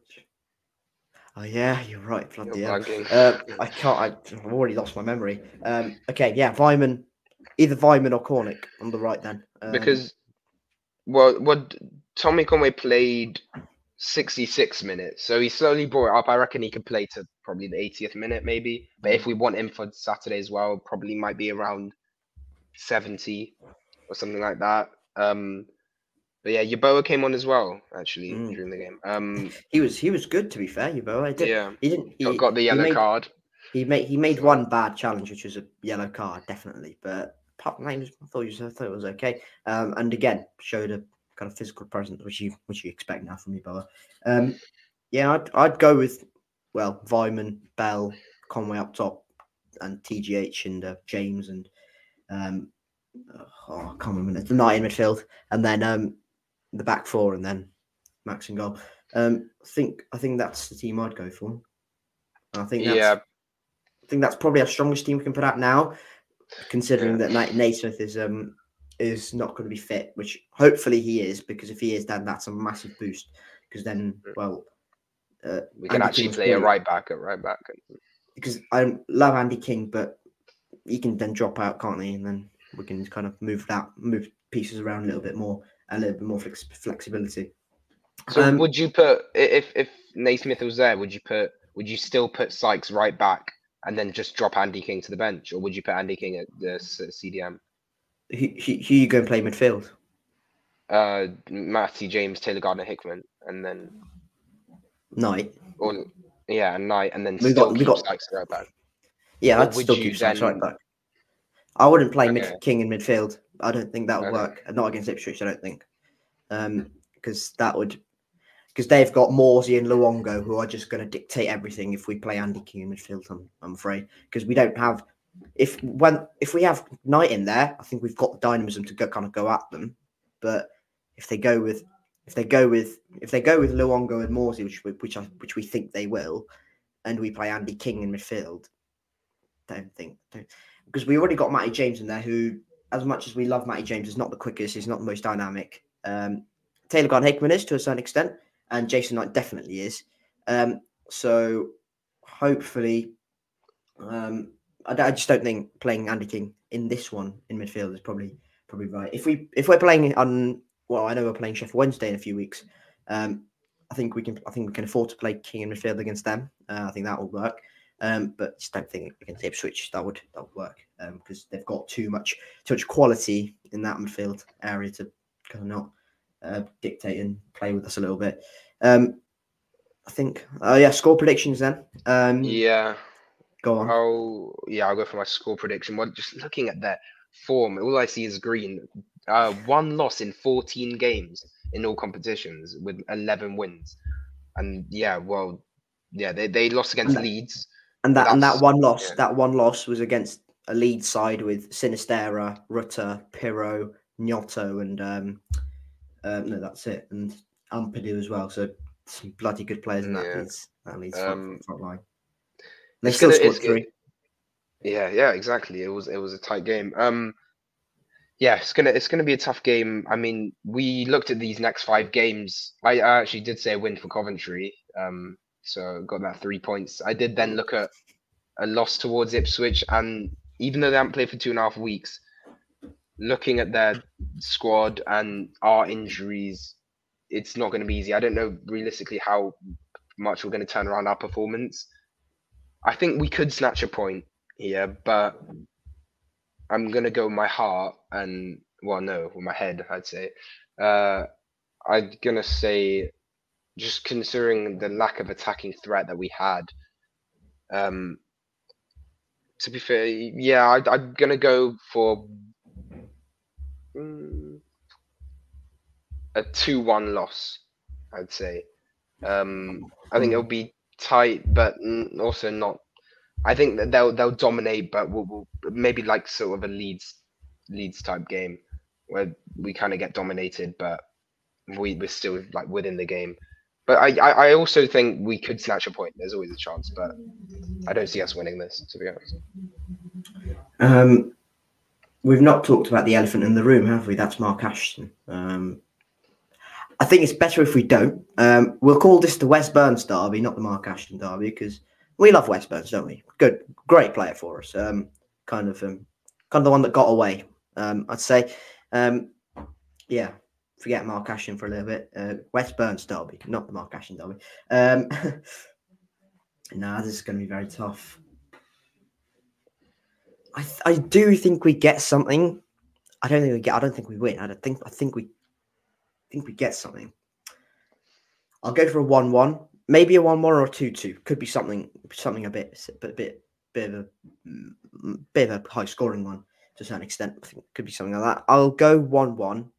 Oh yeah, you're right. Bloody You're. Uh, I can't. I, I've already lost my memory. Um, okay, yeah, Weimann, either Weimann or Cornick on the right then. Um, because well, what Tommy Conway played 66 minutes, so he slowly brought it up. I reckon he could play to probably the 80th minute, maybe. But if we want him for Saturday as well, probably might be around 70 or something like that. Um, but yeah, Yaboa came on as well, actually, Mm. during the game. Um, (laughs) he was he was good to be fair. Know, I did. yeah, He didn't. He, got, the he yellow made, card. He made he made one bad challenge, which was a yellow card, definitely. But apart from that, he was, I thought he was, I thought it was okay. Um, and again, showed a kind of physical presence, which you which you expect now from Yaboa. Um, yeah, I'd I'd go with well, Weimann, Bell, Conway up top, and TGH and uh, James and um, oh, I can't remember the night in midfield, and then um, the back four, and then Max and goal. Um, I think I think that's the team I'd go for. I think that's, Yeah, I think that's probably our strongest team we can put out now, considering that Nate Naismith is um is not going to be fit, which hopefully he is, because if he is, then that's a massive boost. Because then, well, uh, we can Andy actually King's play a right back at right back. because I love Andy King, but he can then drop out, can't he? And then we can kind of move that, move pieces around a little bit more, a little bit more flex- flexibility. So Um, would you put i- if if Naismith was there? Would you put would you still put Sykes right back and then just drop Andy King to the bench, or would you put Andy King at the CDM? Who, who, who you go and play midfield? Uh, Matty James, Taylor Gardner Hickman, and then Knight. or yeah, and Knight, and then We got- we got- Sykes right back. Yeah, Or I'd still keep Sykes right then- back. I wouldn't play Okay. mid King in midfield. I don't think that would Okay. work. Not against Ipswich, I don't think. Um, because that would because they've got Morsy and Luongo who are just going to dictate everything if we play Andy King in midfield. I'm, I'm afraid because we don't have if when if we have Knight in there, I think we've got the dynamism to go kind of go at them. But if they go with if they go with if they go with Luongo and Morsy, which we, which I, which we think they will, and we play Andy King in midfield, don't think don't, because we already got Matty James in there, who, as much as we love Matty James, is not the quickest, he's not the most dynamic. Um, Taylor Gardner Hickman is to a certain extent, and Jason Knight definitely is. Um, so hopefully, um, I, I just don't think playing Andy King in this one in midfield is probably probably right. If we if we're playing on well, I know we're playing Sheffield Wednesday in a few weeks. Um, I think we can I think we can afford to play King in midfield against them. Uh, I think that will work. Um, but just don't think against Ipswich that would that would work um, because they've got too much too much quality in that midfield area to kind of not uh, dictate and play with us a little bit. Um, I think. Oh yeah, score predictions then. Um, Yeah, Go on. I'll yeah I'll go for my score prediction. Well, just looking at their form, all I see is green. Uh, one loss in 14 games in all competitions with 11 wins, and yeah, well, yeah, they, they lost against that- Leeds. and that and that one loss, yeah. that one loss was against a lead side with Sinisterra, Rutter, Piroe, Gnonto, and um, uh, no, that's it, and Ampadu as well. So some bloody good players in that Yeah. Leeds that front, Um, front line. They it's still gonna- scored three. Yeah, yeah, exactly. It was it was a tight game. Um, yeah, it's gonna it's gonna be a tough game. I mean, we looked at these next five games. I, I actually did say a win for Coventry. Um, so got that three points. I did then look at a loss towards Ipswich, and even though they haven't played for two and a half weeks, looking at their squad and our injuries, it's not going to be easy. I don't know realistically how much we're going to turn around our performance. I think we could snatch a point here, but I'm gonna go my heart and well, no, my head, I'd say. Uh, I'm gonna say, just considering the lack of attacking threat that we had. Um, to be fair, yeah, I, I'm gonna go for mm, a two-one loss. I'd say. Um, I think it'll be tight, but also not. I think that they'll they'll dominate, but we'll, we'll maybe like sort of a Leeds Leeds type game where we kind of get dominated, but we we're still like within the game. But I, I I also think we could snatch a point. There's always a chance, but I don't see us winning this to be honest. Um, we've not talked about the elephant in the room, have we? That's Mark Ashton. Um, I think it's better if we don't. Um, we'll call this the Wes Burns derby, not the Mark Ashton derby, because we love Wes Burns, don't we? Good, great player for us. Um, kind of, um, kind of the one that got away. Um, I'd say, um, yeah. Forget Mark Ashton for a little bit. Uh, Wes Burns derby, not the Mark Ashton derby. Um, (laughs) nah, this is going to be very tough. I th- I do think we get something. I don't think we get. I don't think we win. I don't think. I think we think we get something. I'll go for a one-one, maybe a one-one or a two-two. Could be something, something a bit, but a bit, bit of a bit of a high-scoring one to a certain extent. I think could be something like that. I'll go one-one.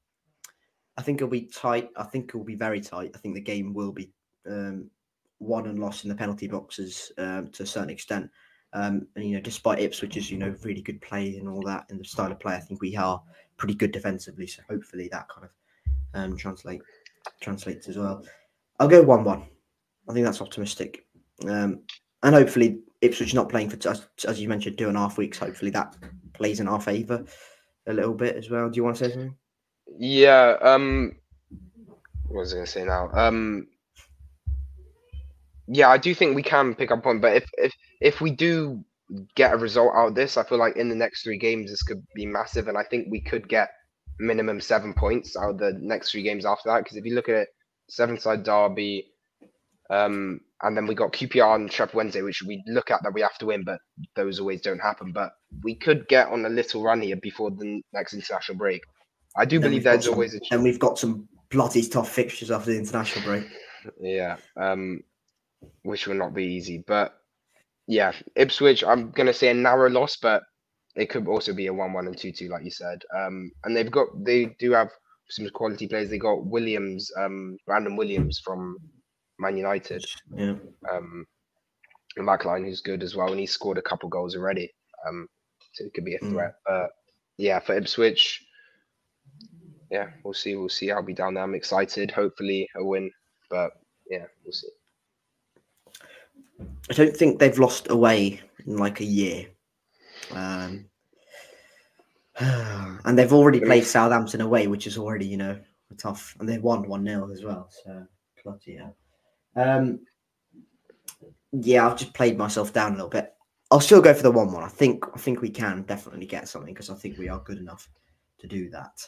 I think it'll be tight. I think it will be very tight. I think the game will be um, won and lost in the penalty boxes um, to a certain extent. Um, and you know, despite Ipswich's you know really good play and all that and the style of play, I think we are pretty good defensively. So hopefully that kind of um, translate translates as well. I'll go one one. I think that's optimistic, um, and hopefully Ipswich not playing for as, as you mentioned two and a half weeks. Hopefully that plays in our favour a little bit as well. Do you want to say something? Yeah. Um. What was I going to say now? Um. Yeah, I do think we can pick up on, but if if if we do get a result out of this, I feel like in the next three games this could be massive, and I think we could get minimum seven points out of the next three games after that. Because if you look at it, Severnside derby, um, and then we got QPR and Sheffield Wednesday, which we look at that we have to win, but those always don't happen. But we could get on a little run here before the next international break. I do believe there's some- always a And we've got some bloody tough fixtures after the international break. (laughs) Yeah, um, which will not be easy. But yeah, Ipswich, I'm gonna say a narrow loss, but it could also be a one-one and two-two, like you said. Um, and they've got they do have some quality players. They got Williams, um, Brandon Williams from Man United, Yeah. um, and Backline, who's good as well, and he's scored a couple goals already. Um, so it could be a Mm. threat. But yeah, for Ipswich, yeah, we'll see. We'll see. I'll be down there. I'm excited. Hopefully a win, but yeah, we'll see. I don't think they've lost away in like a year. Um, (sighs) and they've already played Southampton away, which is already, you know, tough. And they've won 1 0 as well. So, bloody hell. Um, yeah, I've just played myself down a little bit. I'll still go for the 1 1. I think I think we can definitely get something because I think we are good enough to do that.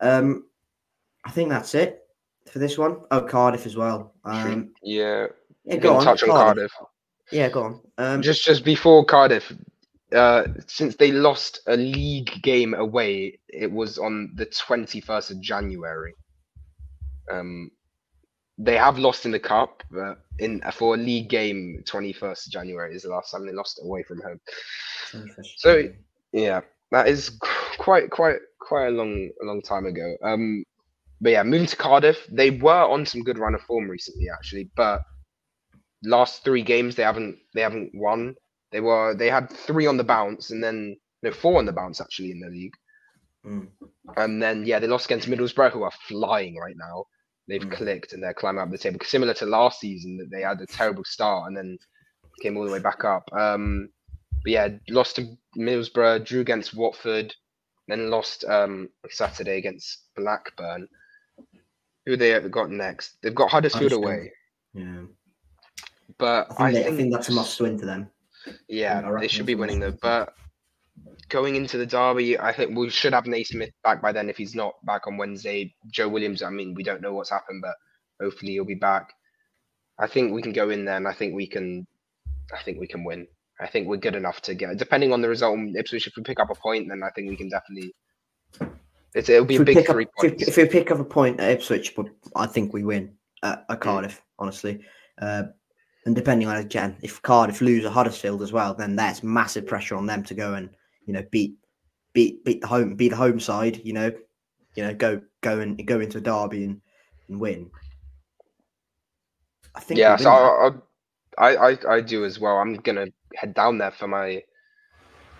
Um, I think that's it for this one. Oh, Cardiff as well. Um, Yeah, yeah, go on. touch on Cardiff. Yeah, go on. Um, Just just before Cardiff, uh, since they lost a league game away, it was on the twenty first of January. Um, they have lost in the cup, but in for a league game, twenty first of January is the last time they lost away from home. So- Yeah, that is quite quite quite a long a long time ago. Um, but yeah, moving to Cardiff, they were on some good run of form recently, actually, but last three games they haven't they haven't won. They were they had three on the bounce and then no four on the bounce actually in the league, Mm. and then yeah they lost against Middlesbrough who are flying right now. They've Mm. clicked and they're climbing up the table, similar to last season that they had a terrible start and then came all the way back up. Um, but yeah, lost to Middlesbrough, drew against Watford, then lost um Saturday against Blackburn. Who they got next? They've got Huddersfield Huddersfield. away, Yeah, but I think, they, I think that's a must win for them. Yeah, they should be winning though. But going into the derby, I think we should have Naismith back by then. If he's not back on Wednesday, Joe Williams. I mean, we don't know what's happened, but hopefully he'll be back. I think we can go in there, and I think we can. I think we can win. I think we're good enough to get. Depending on the result, Ipswich, if we pick up a point, then I think we can definitely. It's, it'll be If a big pick up, three if, we- points. if we pick up a point at Ipswich, but I think we win at, at Cardiff, honestly. Uh, and depending on again, if Cardiff lose at Huddersfield as well, then that's massive pressure on them to go and you know beat beat beat the home beat the home side. You know, you know go go and go into a derby and, and win. I think. yeah, so that. I, I, I, I do as well. I'm gonna head down there for my,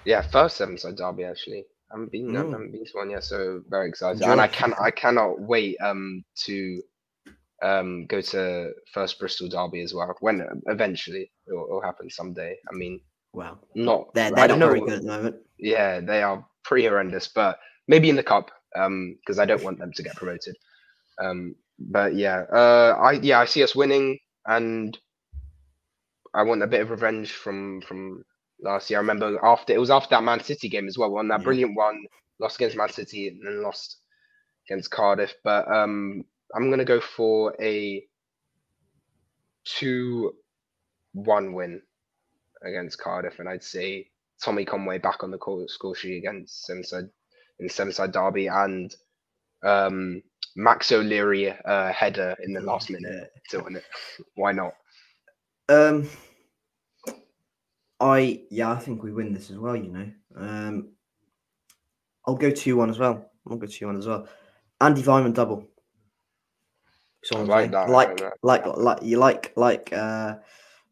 yeah, first Severnside derby actually. I haven't been, I Mm. haven't been to one yet, so very excited, Enjoy. and I can, I cannot wait um to, um go to first Bristol derby as well when eventually it will, it'll happen someday. I mean, well, not, they're they're not very good at the moment. Yeah, they are pretty horrendous, but maybe in the cup, um, because I don't want them to get promoted. Um, but yeah, uh, I yeah I see us winning, and I want a bit of revenge from from last year. I remember after it was after that Man City game as well. Won that Yeah. brilliant one, lost against Man City, and then lost against Cardiff. But um, I'm gonna go for a two-one win against Cardiff, and I'd say Tommy Conway back on the score sheet against Seven in Seven Derby, and um, Max O'Leary uh, header in the last minute to win it. (laughs) Why not? Um, I yeah, I think we win this as well. You know, um, I'll go two one as well. I'll go two one as well. Andy Weimann double. So like that, Like, like like, like, you like, like, uh,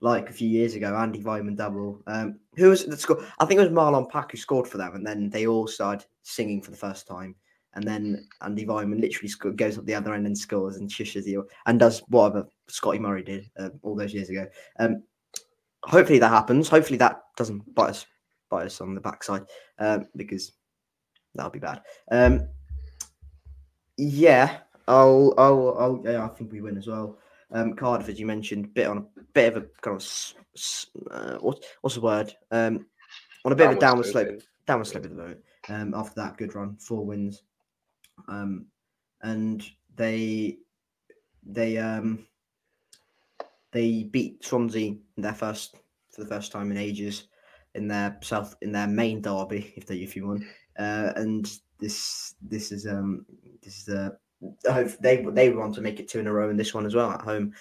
like a few years ago, Andy Weimann double. Um, who was the score? I think it was Marlon Pack who scored for them, and then they all started singing for the first time. And then Andy Weimann literally goes up the other end and scores and shushes you and does whatever Scotty Murray did uh, all those years ago. Um, hopefully that happens. Hopefully that doesn't bite us, bite us on the backside um, because that'll be bad. Um, yeah, I'll, I'll, I'll, yeah, I think we win as well. Um, Cardiff, as you mentioned, bit on a bit of a kind of uh, what, what's the word? Um, on a bit of a downward slope, downward slope at the moment. Um, after that good run, four wins, um, and they they um they beat Swansea in their first for the first time in ages in their south in their main derby, if they if you want. Uh, and this this is um this is uh I hope they they want to make it two in a row in this one as well at home.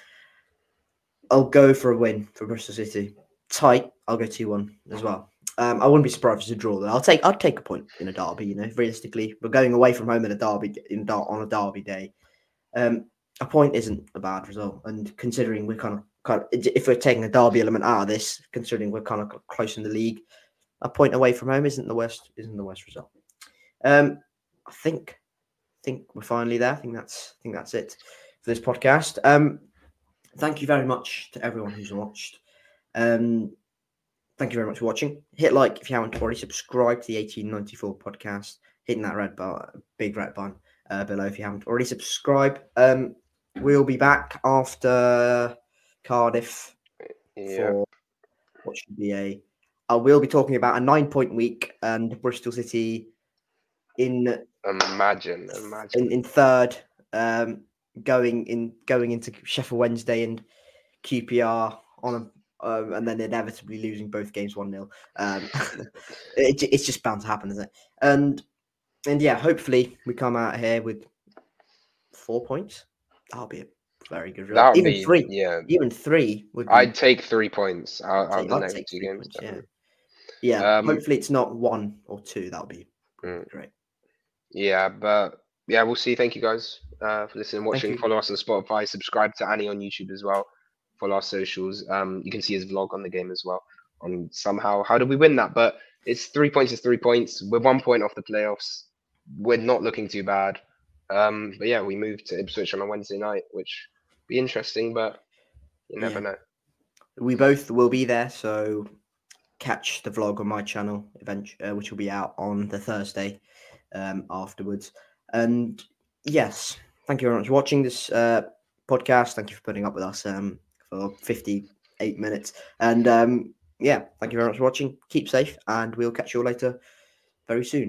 I'll go for a win for Bristol City. Tight. I'll go two one as well. Um, I wouldn't be surprised if it's a draw. Though. I'll take I'd take a point in a derby. You know, realistically, we're going away from home in a derby in on a derby day. Um, a point isn't a bad result, and considering we're kind of kind of if we're taking a derby element out of this, considering we're kind of close in the league, a point away from home isn't the worst isn't the worst result. Um, I think think we're finally there. I think that's I think that's it for this podcast. Um, thank you very much to everyone who's watched. Um, thank you very much for watching. Hit like if you haven't already. Subscribe to the 1894 podcast. Hitting that red bar, big red button uh, below if you haven't already. Subscribe. Um, we'll be back after Cardiff Yeah. for what should be a. I will be talking about a nine point week and Bristol City in Imagine, imagine. in, in third, um, going in going into Sheffield Wednesday and QPR on a. Um, and then inevitably losing both games one 0 um, (laughs) it, It's just bound to happen, isn't it? And and yeah, hopefully we come out here with four points. That'll be a very good result. Even be, three, yeah. even three would be. I'd take three points out, out the I'd next take two games. points, yeah. Yeah, Um, hopefully it's not one or two. That'll be Mm. great. Yeah, but yeah, we'll see. Thank you guys uh, for listening, and watching. Follow us on Spotify. Subscribe to Ani on YouTube as well. Follow our socials. Um, you can see his vlog on the game as well. On somehow, how did we win that? But it's three points. Is three points. We're one point off the playoffs. We're not looking too bad. Um, but yeah, we moved to Ipswich on a Wednesday night, which be interesting, but you never Yeah. know. We both will be there, so catch the vlog on my channel, uh, which will be out on the Thursday um, afterwards. And yes, thank you very much for watching this uh, podcast. Thank you for putting up with us um, for 58 minutes. And um, yeah, thank you very much for watching. Keep safe, and we'll catch you all later very soon.